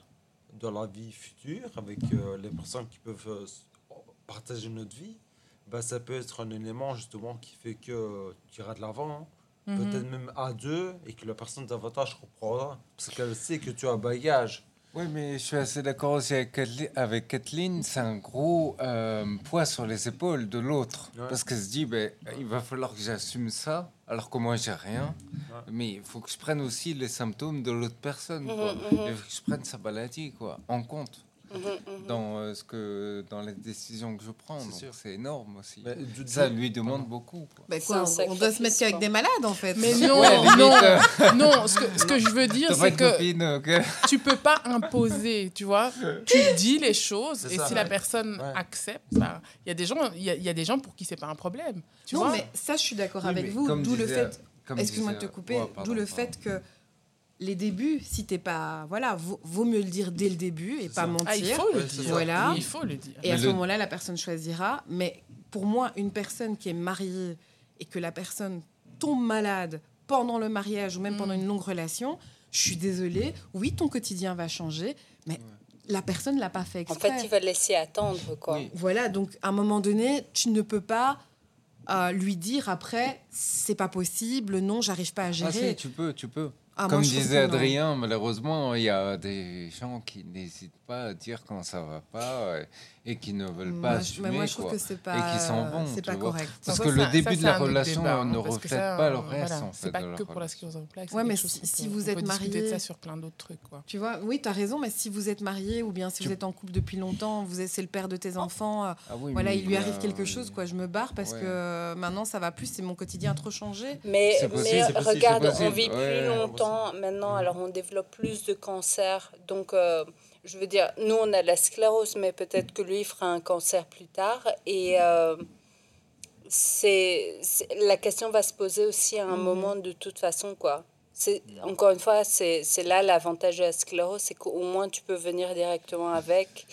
dans la vie future avec euh, les personnes qui peuvent euh, partager notre vie, bah, ça peut être un élément justement qui fait que tu iras de l'avant. hein. Mhm. Peut-être même à deux et que la personne davantage comprendra parce qu'elle sait que tu as un bagage. Oui, mais je suis assez d'accord aussi avec Kathleen. Avec Kathleen, c'est un gros euh, poids sur les épaules de l'autre. Ouais. Parce qu'elle se dit, ben, il va falloir que j'assume ça, alors que moi, j'ai rien. Ouais. Mais il faut que je prenne aussi les symptômes de l'autre personne. Quoi. Mhm, Il faut que je prenne sa maladie quoi, en compte. Dans, euh, ce que, dans les décisions que je prends. C'est Donc, sûr. C'est énorme aussi. Mais du- Ça du- lui demande beaucoup. quoi. Quoi, un on, on doit se mettre qu'avec quoi. des malades en fait. Mais [laughs] non, Ouais, limite, non, euh, [laughs] non. Ce que, ce que je veux dire, c'est que copine, ok tu peux pas imposer, tu vois. [laughs] Tu dis les choses C'est et ça, si la personne Ouais. accepte, bah, il y a des gens, il y, a- il y a des gens pour qui c'est pas un problème, tu non, vois. mais ça, je suis d'accord Oui, avec vous. D'où le fait, excuse-moi de te couper, d'où le fait que les débuts, si t'es pas, voilà, vaut, vaut mieux le dire dès le début et pas ça. mentir. Ah, il faut le dire. Voilà. Il faut le dire. Et à Mais ce le- moment-là, la personne choisira. Mais pour moi, une personne qui est mariée et que la personne tombe malade pendant le mariage ou même pendant Mm. une longue relation, je suis désolée. Oui, ton quotidien va changer, mais la personne l'a pas fait En exprès. fait, il va laisser attendre, quoi. Oui. Voilà, donc à un moment donné, tu ne peux pas euh, lui dire après, c'est pas possible, non, j'arrive pas à Ah gérer. si, tu peux, tu peux. Ah, Comme disait. Adrien, malheureusement, il y a des gens qui n'hésitent pas à dire quand ça va pas et qui ne veulent pas Moi, assumer. mais moi, je trouve quoi. que c'est pas, Et qui s'en vont, c'est tu pas vois. correct. Parce Ça, que ça, le ça, début de c'est la relation débat, hein, ne que reflète pas le reste, voilà, en C'est fait, pas de que pour la plaques. Ouais, c'est mais si- qu'on si peut- vous on êtes de marié- ça sur plein d'autres trucs, quoi. Tu vois, oui, tu as raison, mais si vous êtes marié ou bien si Tu- vous êtes en couple depuis longtemps, vous êtes, c'est le père de tes enfants, euh, Ah oui, voilà, il lui arrive quelque chose, quoi, je me barre parce Ouais. que euh, maintenant ça va plus, c'est mon quotidien trop changé. Mais, C'est c'est regarde, c'est on vit plus longtemps maintenant, Mhm. alors on développe plus de cancers. Donc, euh, je veux dire, nous, on a la sclérose, mais peut-être que lui fera un cancer plus tard. Et euh, c'est, la question va se poser aussi à un Mhm. moment de toute façon, quoi. Encore une fois, c'est, là l'avantage de la sclérose, c'est qu'au moins tu peux venir directement avec.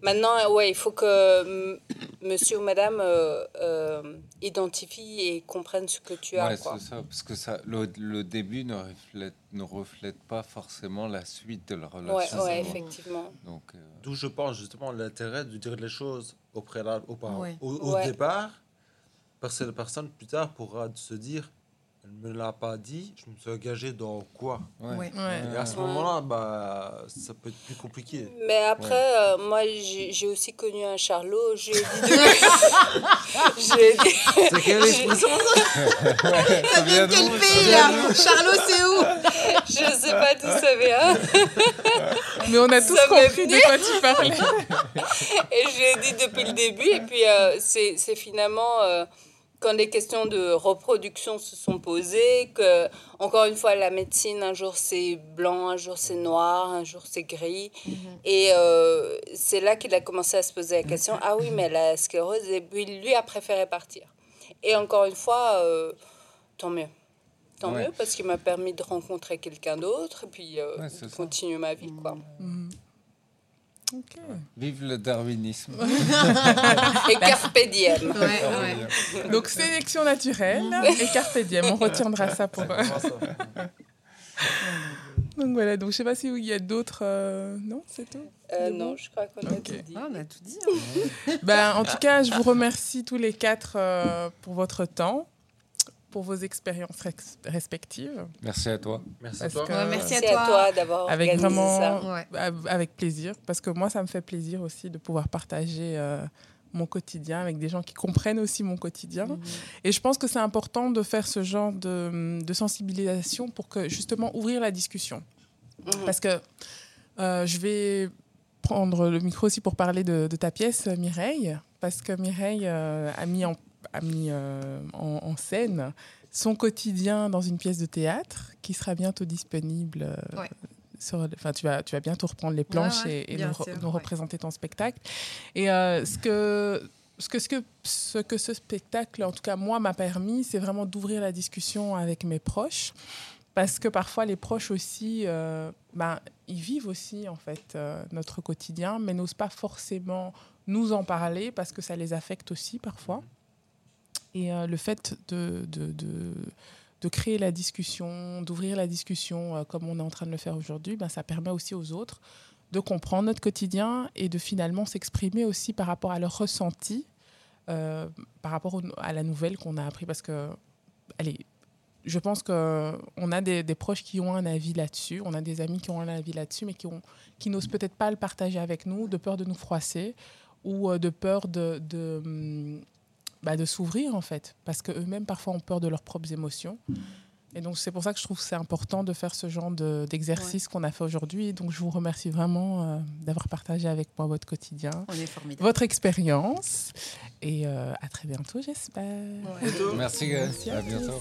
Maintenant, ouais, il faut que monsieur ou madame euh, euh, identifie et comprenne ce que tu as. Ouais, quoi. c'est ça, parce que ça, le, le début ne reflète, ne reflète pas forcément la suite de la Ouais, relation. ouais, bon. effectivement. Donc, euh, D'où je pense justement l'intérêt de dire les choses au préalable, au, Ouais. au, au Ouais. départ, parce que la personne plus tard pourra se dire, elle me l'a pas dit, je me suis engagé dans quoi? Ouais. Ouais. Ouais. Et à ce Ouais. moment-là, bah, ça peut être plus compliqué. Mais après, euh, moi, j'ai j'ai aussi connu un Charlot. J'ai dit. de- [laughs] J'ai dit. C'est quelle expression Ça? [laughs] Vient d'où, Quel pays là Charlot, c'est où? Je sais pas d'où ça vient. [laughs] Mais on a tous Ça compris de quoi tu parlais. Et je l'ai dit depuis le début. Et puis, euh, c'est c'est finalement. euh, quand des questions de reproduction se sont posées, que, encore une fois, la médecine, un jour c'est blanc, un jour c'est noir, un jour c'est gris. Et euh, c'est là qu'il a commencé à se poser la question ah oui, mais la sclérose, et puis lui a préféré partir. Et encore une fois, euh, tant mieux. Tant Ouais. mieux, parce qu'il m'a permis de rencontrer quelqu'un d'autre et puis euh, Ouais, de continuer ma vie. Quoi. Mhm. Vive le darwinisme. [laughs] Et carpe diem. Ouais, ouais. Donc, sélection naturelle et carpe diem. On retiendra ça pour. Donc voilà. Donc je sais pas si il y a d'autres. euh, Non, c'est tout? Euh, non, je crois qu'on a tout dit. Ah, on a tout dit. hein. Ben, en tout cas, je vous remercie tous les quatre euh, pour votre temps, pour vos expériences respectives. Merci à toi. Merci à toi. que- Ouais, merci à Merci à toi. toi d'avoir Avec vraiment- ça. Ouais. Av- Avec plaisir, parce que moi, ça me fait plaisir aussi de pouvoir partager euh, mon quotidien, avec des gens qui comprennent aussi mon quotidien. Et je pense que c'est important de faire ce genre de, de, sensibilisation pour que justement ouvrir la discussion. Parce que euh, je vais prendre le micro aussi pour parler de, ta pièce, Mireille, parce que Mireille euh, a mis, en, a mis euh, en, scène son quotidien dans une pièce de théâtre qui sera bientôt disponible. Sur, enfin, tu vas, tu vas bientôt reprendre les planches et, nous, représenter ton spectacle. Et ce que ce que, ce, que, ce que ce spectacle, en tout cas moi, m'a permis, c'est vraiment d'ouvrir la discussion avec mes proches parce que parfois les proches aussi, euh, ben, ils vivent aussi en fait euh, notre quotidien, mais n'osent pas forcément nous en parler parce que ça les affecte aussi parfois. Et euh, le fait de, de, de, créer la discussion, d'ouvrir la discussion comme on est en train de le faire aujourd'hui, ben, ça permet aussi aux autres de comprendre notre quotidien et de finalement s'exprimer aussi par rapport à leur ressenti, par rapport à la nouvelle qu'on a appris. Parce que, allez, je pense qu'on a des, proches qui ont un avis là-dessus, on a des amis qui ont un avis là-dessus, mais qui, ont, qui n'osent peut-être pas le partager avec nous, de peur de nous froisser ou euh, de peur de, de, hum, bah, de s'ouvrir, en fait, parce qu'eux-mêmes, parfois, ont peur de leurs propres émotions. Et donc, c'est pour ça que je trouve que c'est important de faire ce genre d'exercice qu'on a fait aujourd'hui. Donc, je vous remercie vraiment euh, d'avoir partagé avec moi votre quotidien, votre expérience. Et euh, à très bientôt, j'espère. Merci, Merci, à, bientôt.